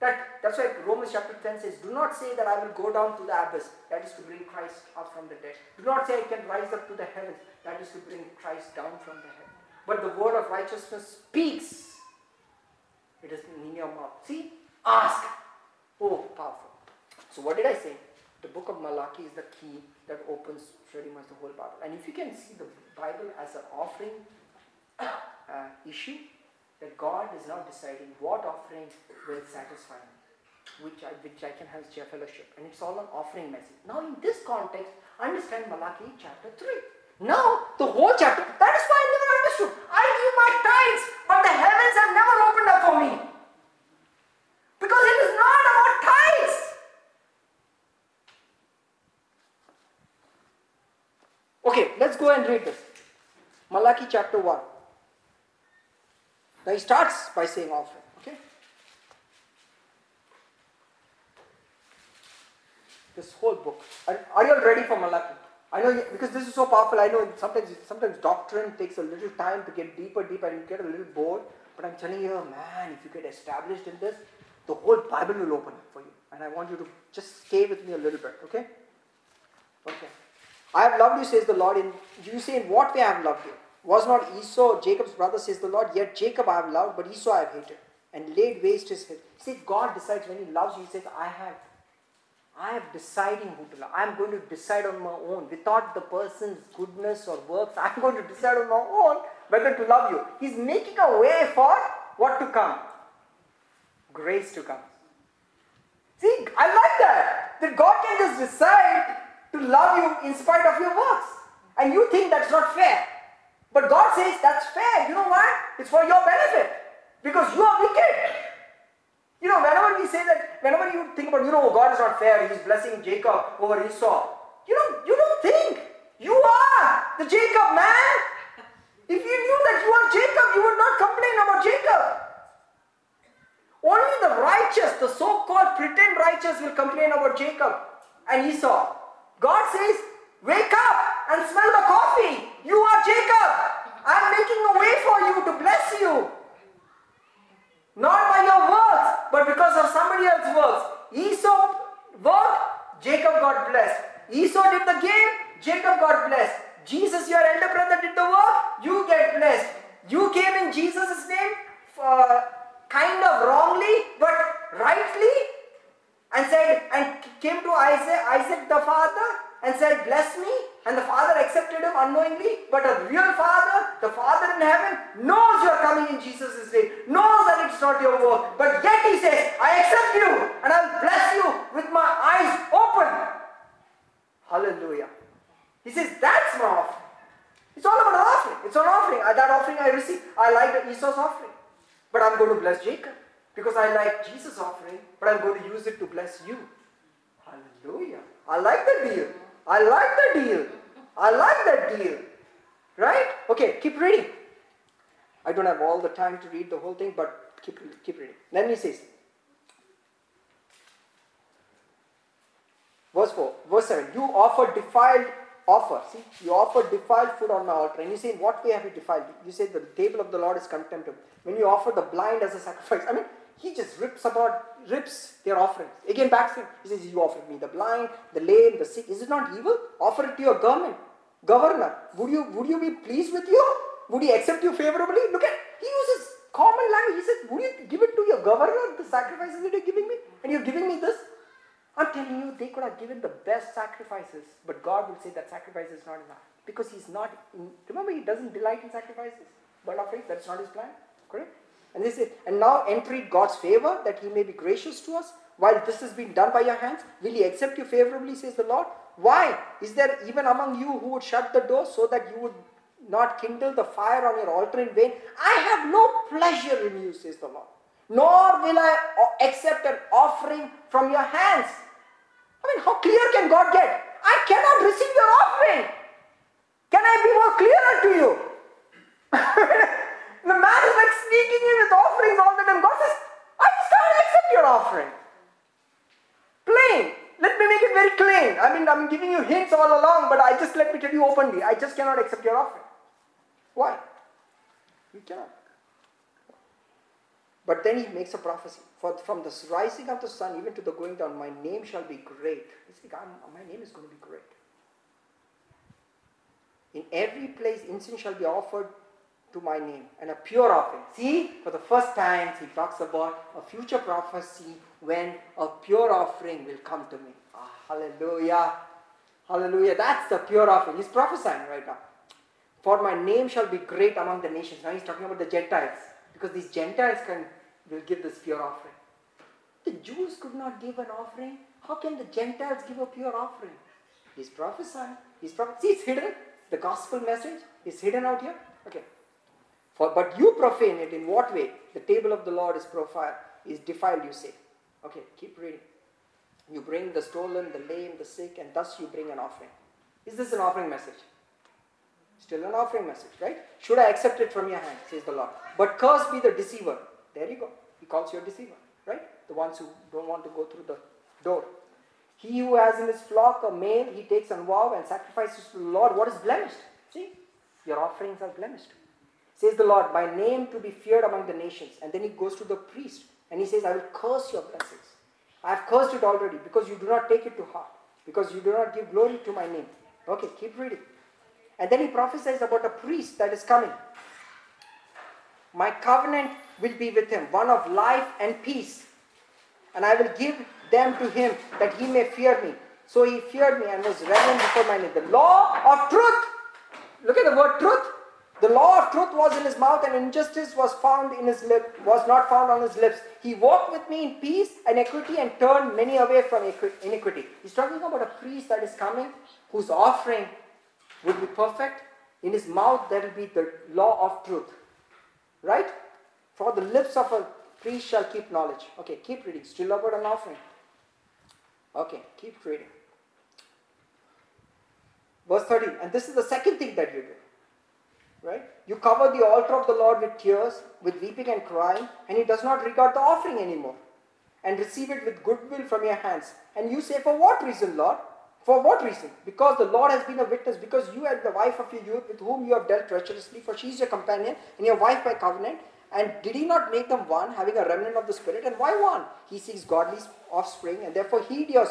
That, that's why Romans chapter 10 says, Do not say that I will go down to the abyss, that is to bring Christ up from the dead. Do not say I can rise up to the heavens, that is to bring Christ down from the heaven. But the word of righteousness speaks. It is in your mouth. See? Ask. Oh, powerful. So, what did I say? The book of Malachi is the key that opens pretty much the whole Bible. And if you can see the Bible as an offering (coughs) uh, issue, that God is now deciding what offering will satisfy me, which I, which I can have as fellowship. And it's all an offering message. Now, in this context, understand Malachi chapter 3. Now, the whole chapter, that is why I never understood. I give my tithes, but the heavens have never opened up for me. Because it is not about tithes. Okay, let's go and read this. Malachi chapter 1. Now he starts by saying offering. Okay? This whole book. Are, are you all ready for Malachi? I know because this is so powerful. I know sometimes sometimes doctrine takes a little time to get deeper, deeper, and you get a little bored. But I'm telling you, man, if you get established in this, the whole Bible will open up for you. And I want you to just stay with me a little bit, okay? Okay. I have loved you, says the Lord. In you say, in what way I have loved you? Was not Esau Jacob's brother, says the Lord? Yet Jacob I have loved, but Esau I have hated, and laid waste his head. See, God decides when He loves you, He says, I have I am deciding who to love. I am going to decide on my own without the person's goodness or works. I am going to decide on my own whether to love you. He's making a way for what to come? Grace to come. See, I like that. That God can just decide to love you in spite of your works. And you think that's not fair. But God says that's fair. You know why? It's for your benefit. Because you are wicked. You know, whenever we say that, whenever you think about, you know, God is not fair, He's blessing Jacob over Esau. You know, you don't think. You are the Jacob man. If you knew that you are Jacob, you would not complain about Jacob. Only the righteous, the so called pretend righteous, will complain about Jacob and Esau. God says, Wake up and smell the coffee. You are Jacob. I'm making a way for you to bless you. Not by your works, but because of somebody else's works. Esau worked, Jacob got blessed. Esau did the game, Jacob got blessed. Jesus, your elder brother, did the work, you get blessed. You came in Jesus' name, uh, kind of wrongly, but rightly, and said, and came to Isaac, Isaac the father, and said, Bless me. And the father accepted him unknowingly. But a real father, the father in heaven, knows you are coming in Jesus' name, knows that it's not your work. But yet he says, I accept you and I'll bless you with my eyes open. Hallelujah. He says, That's my offering. It's all about an offering. It's an offering. That offering I received. I like the Esau's offering. But I'm going to bless Jacob because I like Jesus' offering, but I'm going to use it to bless you. Hallelujah. I like the deal. I like the deal. I like that deal. Right? Okay, keep reading. I don't have all the time to read the whole thing, but keep, keep reading. Then he says, verse 4, verse 7, you offer defiled offer. See, you offer defiled food on my altar. And you say, in what way have you defiled? You say the table of the Lord is contemptible. When you offer the blind as a sacrifice, I mean, he just rips about, rips their offerings. Again, back to He says, You offered me the blind, the lame, the sick. Is it not evil? Offer it to your government, governor. Would you, would you be pleased with you? Would he accept you favorably? Look at, he uses common language. He says, Would you give it to your governor, the sacrifices that you're giving me? And you're giving me this? I'm telling you, they could have given the best sacrifices, but God will say that sacrifice is not enough. Because He's not, remember, He doesn't delight in sacrifices. But offerings, that's not His plan. Correct? And this is, and now entreat God's favor that He may be gracious to us. While this has been done by your hands, will He accept you favorably, says the Lord? Why? Is there even among you who would shut the door so that you would not kindle the fire on your altar in vain? I have no pleasure in you, says the Lord. Nor will I accept an offering from your hands. I mean, how clear can God get? I cannot receive your offering. Can I be more clearer to you? (laughs) the man is like sneaking in with offerings all the time. God says, I just can't accept your offering. Plain. Let me make it very plain. I mean, I'm giving you hints all along, but I just let me tell you openly. I just cannot accept your offering. Why? You cannot. But then he makes a prophecy. For from the rising of the sun even to the going down, my name shall be great. He's like, my name is going to be great. In every place, incense shall be offered to my name and a pure offering. See, for the first time, he talks about a future prophecy when a pure offering will come to me. Ah, hallelujah. Hallelujah. That's the pure offering. He's prophesying right now. For my name shall be great among the nations. Now he's talking about the Gentiles. Because these Gentiles can will give this pure offering. The Jews could not give an offering. How can the Gentiles give a pure offering? He's prophesying. He's prophesying. See, it's hidden. The gospel message is hidden out here. Okay. For, but you profane it in what way? The table of the Lord is profile, is defiled, you say. Okay, keep reading. You bring the stolen, the lame, the sick, and thus you bring an offering. Is this an offering message? Still an offering message, right? Should I accept it from your hand, says the Lord. But cursed be the deceiver. There you go. He calls you a deceiver, right? The ones who don't want to go through the door. He who has in his flock a male, he takes an vow and sacrifices to the Lord what is blemished. See, your offerings are blemished. Says the Lord, by name to be feared among the nations. And then he goes to the priest and he says, I will curse your blessings. I have cursed it already because you do not take it to heart, because you do not give glory to my name. Okay, keep reading. And then he prophesies about a priest that is coming. My covenant will be with him, one of life and peace. And I will give them to him that he may fear me. So he feared me and was reverent before my name. The law of truth. Look at the word truth. The law of truth was in his mouth, and injustice was found in his lip, was not found on his lips. He walked with me in peace and equity and turned many away from iniquity. He's talking about a priest that is coming, whose offering will be perfect. In his mouth there will be the law of truth. Right? For the lips of a priest shall keep knowledge. Okay, keep reading. Still about an offering. Okay, keep reading. Verse 13. And this is the second thing that you do. Right? You cover the altar of the Lord with tears, with weeping and crying, and he does not regard the offering anymore. And receive it with goodwill from your hands. And you say, For what reason, Lord? For what reason? Because the Lord has been a witness, because you and the wife of your youth with whom you have dealt treacherously, for she is your companion and your wife by covenant. And did he not make them one, having a remnant of the Spirit? And why one? He seeks godly offspring, and therefore heed your,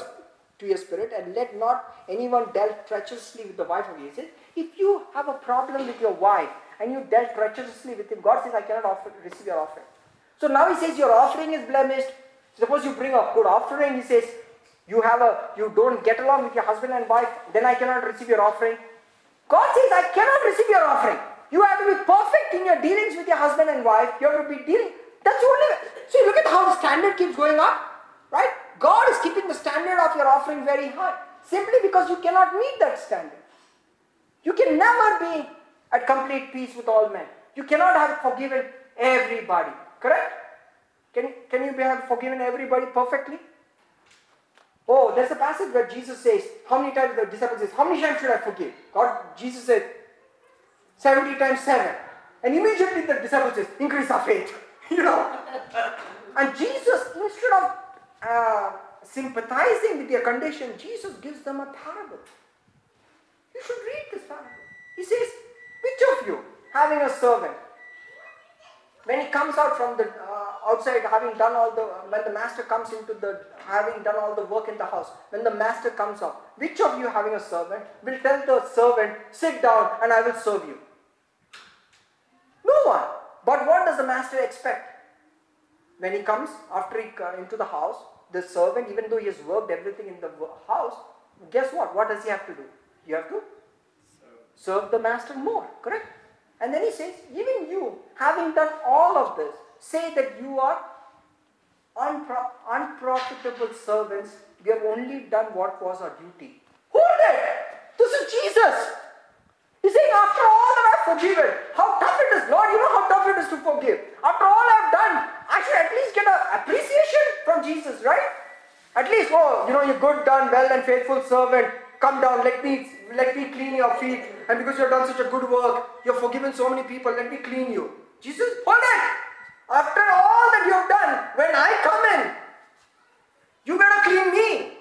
to your spirit, and let not anyone dealt treacherously with the wife of you. If you have a problem with your wife, and you dealt treacherously with him, God says, I cannot offer, receive your offering. So now he says, your offering is blemished. Suppose you bring a good offering, he says, you have a, you don't get along with your husband and wife, then I cannot receive your offering. God says, I cannot receive your offering. You have to be perfect in your dealings with your husband and wife. You have to be dealing. That's the only. Way. See, look at how the standard keeps going up, right? God is keeping the standard of your offering very high, simply because you cannot meet that standard. You can never be at complete peace with all men. You cannot have forgiven everybody. Correct? Can, can you have forgiven everybody perfectly? Oh, there's a passage where Jesus says, how many times the disciples says, how many times should I forgive? God, Jesus said, 70 times 7. And immediately the disciples says, increase our faith. (laughs) you know. and Jesus, instead of uh, sympathizing with their condition, Jesus gives them a parable. You should read this parable. He says, which of you, having a servant, when he comes out from the uh, outside, having done all the, when the master comes into the, having done all the work in the house, when the master comes out, which of you having a servant will tell the servant, sit down and I will serve you? No one. But what does the master expect? When he comes after he uh, into the house, the servant, even though he has worked everything in the house, guess what? What does he have to do? You have to serve the master more, correct? And then he says, even you, having done all of this, say that you are unpro- unprofitable servants. We have only done what was our duty. Hold it! This is Jesus. He's saying, after all that I've forgiven, how tough it is, Lord, you know how tough it is to forgive. After all I've done, I should at least get an appreciation from Jesus, right? At least, oh, you know, you're good, done, well and faithful servant. Come down, let me let me clean your feet. And because you have done such a good work, you have forgiven so many people, let me clean you. Jesus, hold it! After all that you have done, when I come in, you better clean me.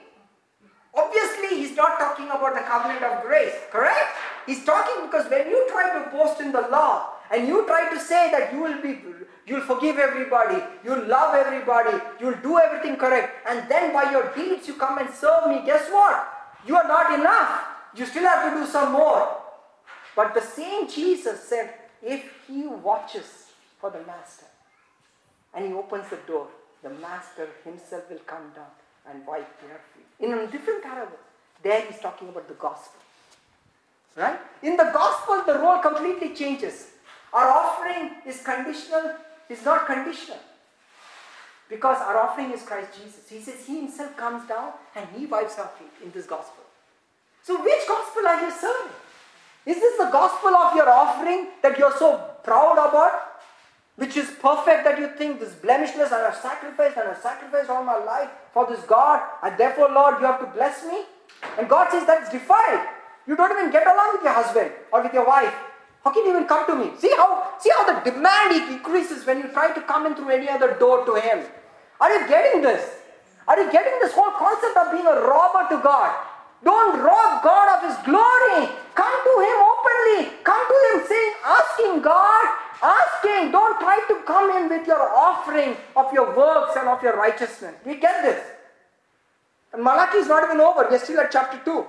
Obviously, he's not talking about the covenant of grace, correct? He's talking because when you try to boast in the law and you try to say that you will be, you'll forgive everybody, you'll love everybody, you'll do everything correct, and then by your deeds you come and serve me, guess what? You are not enough. You still have to do some more. But the same Jesus said, if he watches for the master and he opens the door, the master himself will come down and wipe their feet. In a different parable, there he's talking about the gospel. Right? In the gospel, the role completely changes. Our offering is conditional, is not conditional. Because our offering is Christ Jesus. He says He Himself comes down and He wipes our feet in this gospel. So, which gospel are you serving? Is this the gospel of your offering that you're so proud about? Which is perfect that you think this blemishless and I've sacrificed and I've sacrificed all my life for this God, and therefore, Lord, you have to bless me? And God says that's defiled. You don't even get along with your husband or with your wife. How can you even come to me? See how see how the demand increases when you try to come in through any other door to him. Are you getting this? Are you getting this whole concept of being a robber to God? Don't rob God of His glory. Come to Him openly. Come to Him saying, asking God, asking. Don't try to come in with your offering of your works and of your righteousness. We get this. And Malachi is not even over. We're still at chapter 2.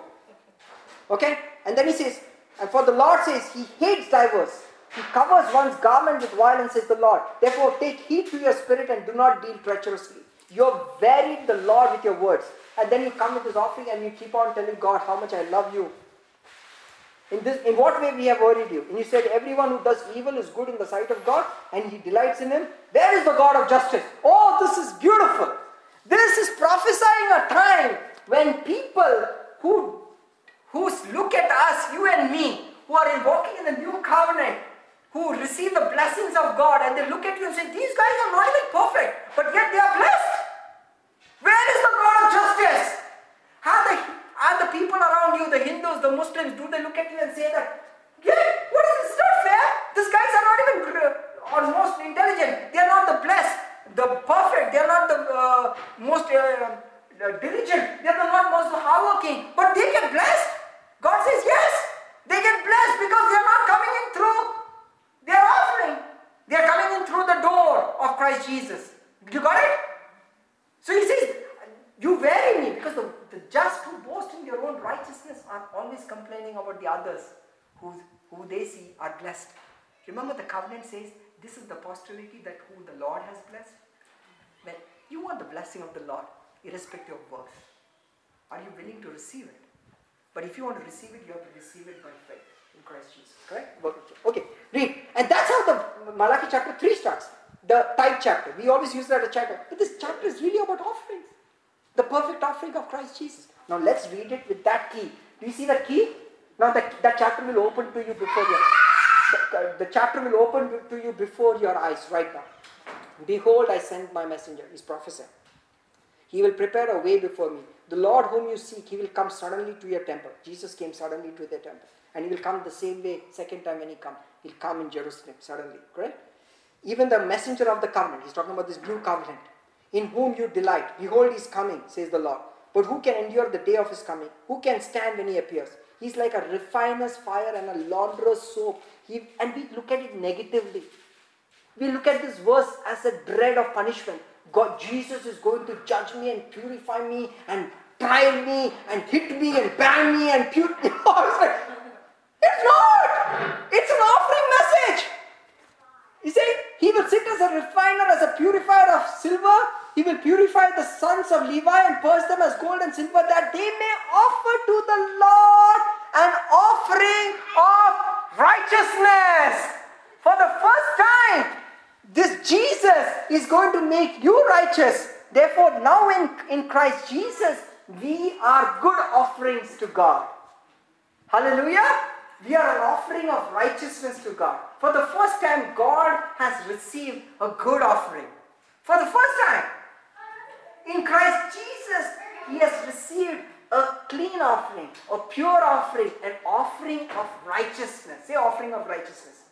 Okay? And then he says, and for the Lord says, He hates divorce. He covers one's garment with violence, says the Lord. Therefore, take heed to your spirit and do not deal treacherously. You've varied the Lord with your words. And then you come with this offering and you keep on telling God how much I love you. In this, in what way we have worried you? And you said everyone who does evil is good in the sight of God, and he delights in him. Where is the God of justice? Oh, this is beautiful. This is prophesying a time when people who, who look at us, you and me, who are in walking in the new covenant, who receive the blessings of God, and they look at you and say, These guys are not even perfect, but yet they are blessed. Where is the God of justice? Are the, are the people around you, the Hindus, the Muslims, do they look at you and say that, yeah, what is this? Not fair. These guys are not even uh, or most intelligent. They are not the blessed, the perfect. They are not the uh, most uh, diligent. They are not most hardworking. But they get blessed. God says yes. They get blessed because they are not coming in through their offering. They are coming in through the door of Christ Jesus. You got it? So he says, You vary me because the, the just who boast in their own righteousness are always complaining about the others who, who they see are blessed. Remember, the covenant says, This is the posterity that who the Lord has blessed. Well, you want the blessing of the Lord, irrespective of works. Are you willing to receive it? But if you want to receive it, you have to receive it by faith in Christ Jesus. Correct? Okay, read. And that's how the Malachi chapter 3 starts. The tithe chapter. We always use that as a chapter. But this chapter is really about offerings. The perfect offering of Christ Jesus. Now let's read it with that key. Do you see that key? Now that, that chapter will open to you before your the, uh, the chapter will open to you before your eyes right now. Behold, I send my messenger. He's prophesying. He will prepare a way before me. The Lord whom you seek, he will come suddenly to your temple. Jesus came suddenly to the temple. And he will come the same way, second time when he comes. He'll come in Jerusalem suddenly. Correct? Even the messenger of the covenant, he's talking about this new covenant, in whom you delight. Behold, he's coming, says the Lord. But who can endure the day of his coming? Who can stand when he appears? He's like a refiner's fire and a launderer's soap. He, and we look at it negatively. We look at this verse as a dread of punishment. God, Jesus is going to judge me and purify me and trial me and hit me and ban me and put me. (laughs) it's not. It's an offering message. He said, He will sit as a refiner, as a purifier of silver. He will purify the sons of Levi and purge them as gold and silver, that they may offer to the Lord an offering of righteousness. For the first time, this Jesus is going to make you righteous. Therefore, now in, in Christ Jesus, we are good offerings to God. Hallelujah. We are an offering of righteousness to God. For the first time, God has received a good offering. For the first time, in Christ Jesus, He has received a clean offering, a pure offering, an offering of righteousness. Say, offering of righteousness.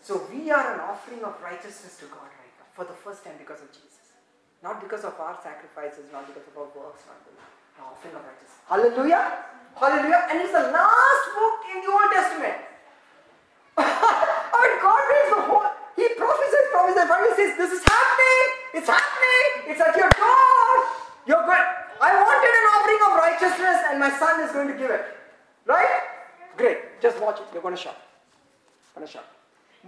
So we are an offering of righteousness to God right now for the first time because of Jesus. Not because of our sacrifices, not because of our works, not because of our offering of righteousness. Hallelujah! Hallelujah! And it's the last book in the Old Testament. (laughs) I God reads the whole, He prophesied, prophesies, prophesies, says, This is happening! It's happening! It's at your door! You're good. I wanted an offering of righteousness, and my son is going to give it. Right? Great. Just watch it. You're going to shout. Going to shout.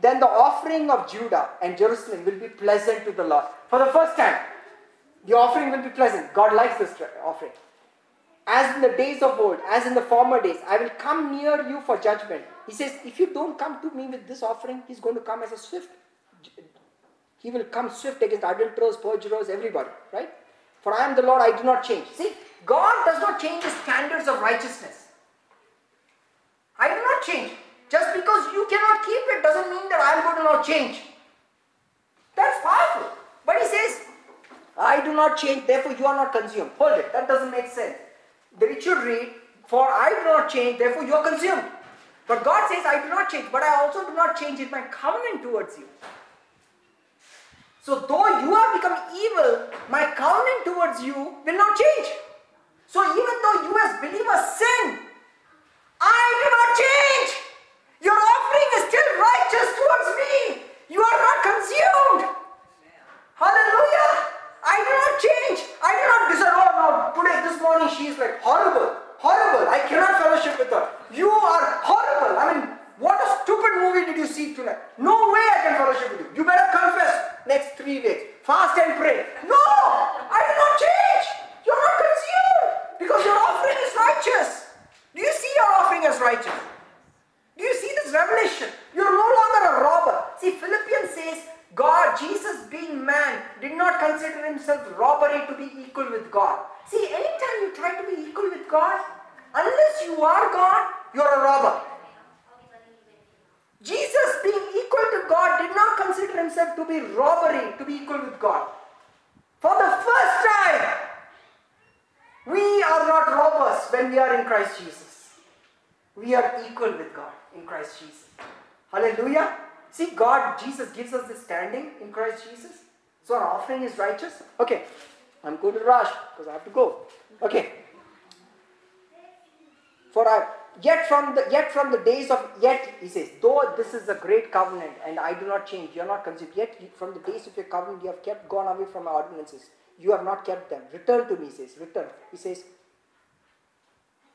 Then the offering of Judah and Jerusalem will be pleasant to the Lord. For the first time, the offering will be pleasant. God likes this offering. As in the days of old, as in the former days, I will come near you for judgment. He says, if you don't come to me with this offering, he's going to come as a swift. He will come swift against adulterers, perjurers, everybody, right? For I am the Lord, I do not change. See, God does not change the standards of righteousness. I do not change. Just because you cannot keep it doesn't mean that I am going to not change. That's powerful. But he says, I do not change, therefore you are not consumed. Hold it, that doesn't make sense. It should read, For I do not change, therefore you are consumed. But God says, I do not change, but I also do not change in my covenant towards you. So though you have become evil, my covenant towards you will not change. So even though you as believers sin, I do not change. Your offering is still righteous towards me. You are not consumed. Hallelujah. I do not change. I do not decide, oh no, today, this morning she is like horrible. Horrible. I cannot fellowship with her. You are horrible. I mean, what a stupid movie did you see tonight? No way I can fellowship with you. You better confess next three weeks. Fast and pray. No, I do not change. You're not consumed because your offering is righteous. Do you see your offering as righteous? Do you see this revelation? You're no longer a robber. See, Philippians says, God, Jesus being man, did not consider himself robbery to be equal with God. See, anytime you try to be equal with God, unless you are God, you're a robber. Jesus, being equal to God, did not consider himself to be robbery to be equal with God. For the first time, we are not robbers when we are in Christ Jesus. We are equal with God in Christ Jesus. Hallelujah. See, God, Jesus gives us the standing in Christ Jesus. So our offering is righteous. Okay, I'm going to rush because I have to go. Okay. For I yet from the yet from the days of yet he says, though this is a great covenant and I do not change, you are not consumed. Yet from the days of your covenant you have kept gone away from my ordinances. You have not kept them. Return to me, he says. Return. He says,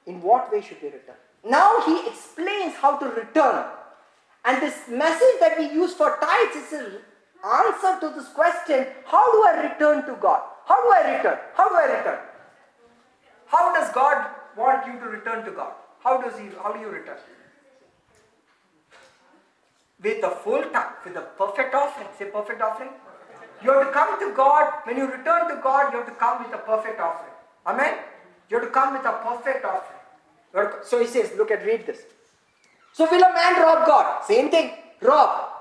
in what way should we return? Now he explains how to return. And this message that we use for tithes is an answer to this question how do I return to God? How do I return? How do I return? How does God want you to return to God? How does he how do you return? With the full time, with the perfect offering. Say perfect offering. You have to come to God. When you return to God, you have to come with a perfect offering. Amen? You have to come with a perfect offering. So he says, look at read this. So will a man rob God? Same thing. Rob.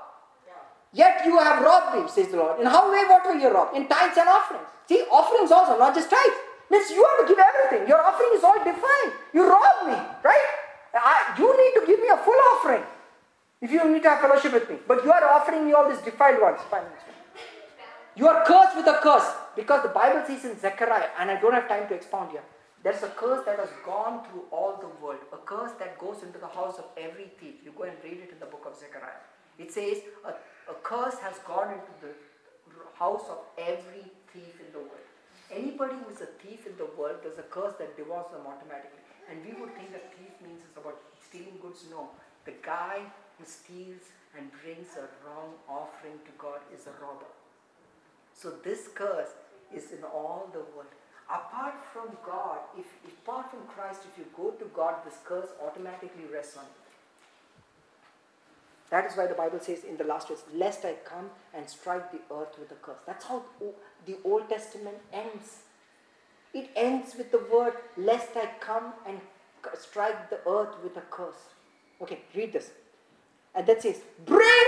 Yet you have robbed me, says the Lord. In how way what will you rob? In tithes and offerings. See, offerings also, not just tithes. Means you have to give everything. Your offering is all defined. You rob me, right? I, you need to give me a full offering if you need to have fellowship with me. But you are offering me all these defiled ones. Fine. You are cursed with a curse because the Bible says in Zechariah, and I don't have time to expound here. There's a curse that has gone through all the world, a curse that goes into the house of every thief. You go and read it in the book of Zechariah. It says a, a curse has gone into the house of every thief in the world. Anybody who is a thief in the world, there's a curse that devours them automatically. And we would think that thief means it's about stealing goods. No. The guy who steals and brings a wrong offering to God is a robber. So this curse is in all the world. Apart from God, if apart from Christ, if you go to God, this curse automatically rests on you. That is why the Bible says in the last verse, lest I come and strike the earth with a curse. That's how the Old Testament ends. It ends with the word, lest I come and strike the earth with a curse. Okay, read this. And that says, bring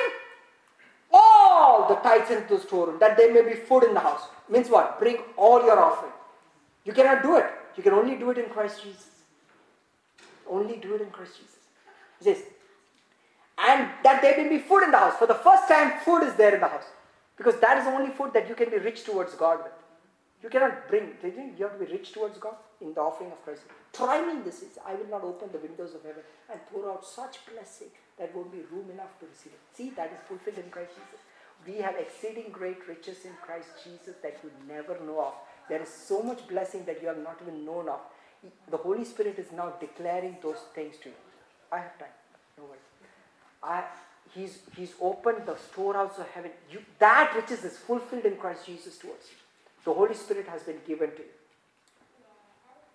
all the tithes into the storeroom, that there may be food in the house. Means what? Bring all your offering. You cannot do it. You can only do it in Christ Jesus. Only do it in Christ Jesus. He says, and that there may be food in the house. For the first time, food is there in the house. Because that is the only food that you can be rich towards God with. You cannot bring, you have to be rich towards God in the offering of Christ. Try me in this. I will not open the windows of heaven and pour out such blessing that won't be room enough to receive it. See, that is fulfilled in Christ Jesus. We have exceeding great riches in Christ Jesus that you never know of. There is so much blessing that you have not even known of. The Holy Spirit is now declaring those things to you. I have time. No worries. I, he's, he's opened the storehouse of heaven. You, that riches is fulfilled in Christ Jesus towards you. The Holy Spirit has been given to you.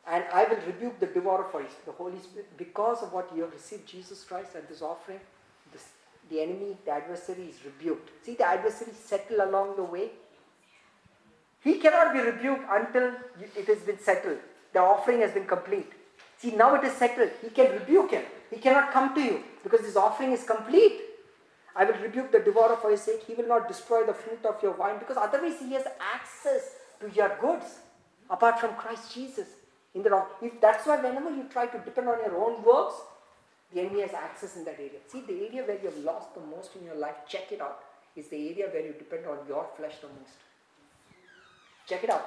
And I will rebuke the devourer for you. The Holy Spirit, because of what you have received Jesus Christ and this offering, this, the enemy, the adversary is rebuked. See, the adversary settle along the way. He cannot be rebuked until it has been settled. The offering has been complete. See, now it is settled. He can rebuke him. He cannot come to you because his offering is complete. I will rebuke the devourer for your sake. He will not destroy the fruit of your vine because otherwise he has access to your goods apart from Christ Jesus. In the if that's why whenever you try to depend on your own works, the enemy has access in that area. See, the area where you have lost the most in your life, check it out, is the area where you depend on your flesh the most. Check it out.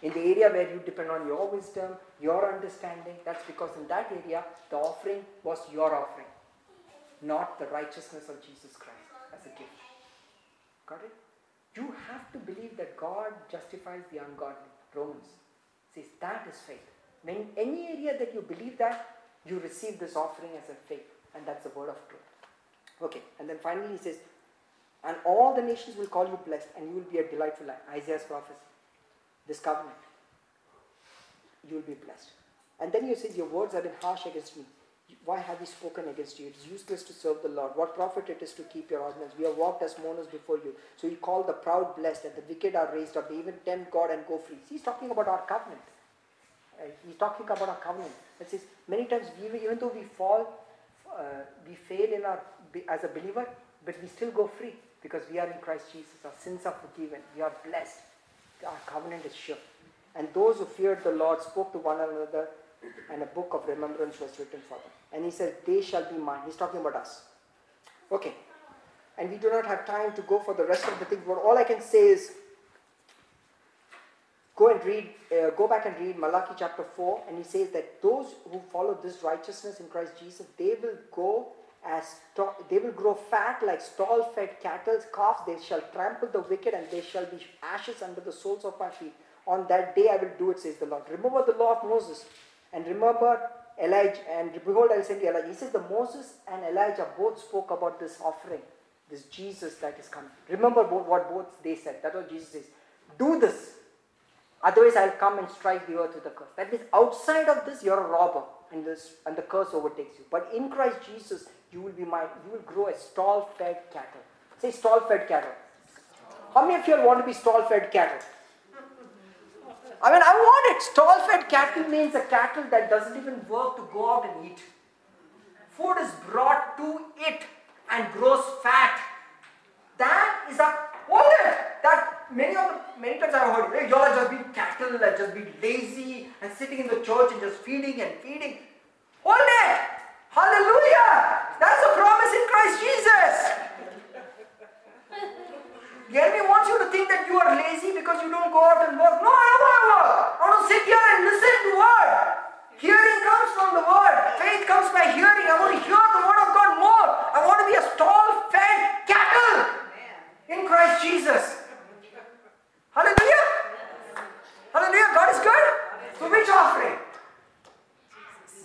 In the area where you depend on your wisdom, your understanding, that's because in that area, the offering was your offering, not the righteousness of Jesus Christ as a gift. Got it? You have to believe that God justifies the ungodly. Romans says that is faith. When any area that you believe that, you receive this offering as a faith, and that's the word of truth. Okay, and then finally he says, and all the nations will call you blessed, and you will be a delightful land. Isaiah's prophecy. This covenant. You will be blessed. And then you says, Your words have been harsh against me. Why have we spoken against you? It is useless to serve the Lord. What profit it is to keep your ordinance? We have walked as mourners before you. So you call the proud blessed, and the wicked are raised up. They even tempt God and go free. he's talking about our covenant. Uh, he's talking about our covenant. It says many times, we, even though we fall, uh, we fail in our as a believer, but we still go free because we are in Christ Jesus. Our sins are forgiven. We are blessed. Our covenant is sure. And those who feared the Lord spoke to one another, and a book of remembrance was written for them. And he says, They shall be mine. He's talking about us. Okay. And we do not have time to go for the rest of the things, but all I can say is go and read, uh, go back and read Malachi chapter 4, and he says that those who follow this righteousness in Christ Jesus, they will go as they will grow fat like stall-fed cattle, calves. They shall trample the wicked, and they shall be ashes under the soles of my feet. On that day I will do it, says the Lord. Remember the law of Moses, and remember Elijah. And behold, I will send Elijah. He says the Moses and Elijah both spoke about this offering, this Jesus that is coming. Remember what both they said. That's what Jesus says. Do this. Otherwise, I'll come and strike the earth with a curse. That means outside of this, you're a robber, and this and the curse overtakes you. But in Christ Jesus, you will be my, you will grow a stall-fed cattle. Say stall-fed cattle. How many of you want to be stall-fed cattle? I mean, I want it. Stall-fed cattle means a cattle that doesn't even work to go out and eat. Food is brought to it and grows fat. That is a it. That many of the many times I've heard, hey, y'all just being cattle, and just being lazy and sitting in the church and just feeding and feeding. Hold it. Hallelujah! That's a promise in Christ Jesus. The enemy wants you to think that you are lazy because you don't go out and work. No, I don't want to work. I want to sit here and listen to word. Hearing comes from the word. Faith comes by hearing. I want to hear the word of God more. I want to be a stall-fed cattle in Christ Jesus. Hallelujah. Hallelujah. God is good. So which offering?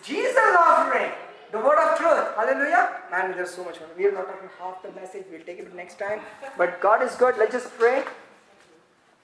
Jesus offering. The word of truth. Hallelujah. Man, there's so much. We are not talking half the message. We'll take it next time. But God is good. Let's just pray.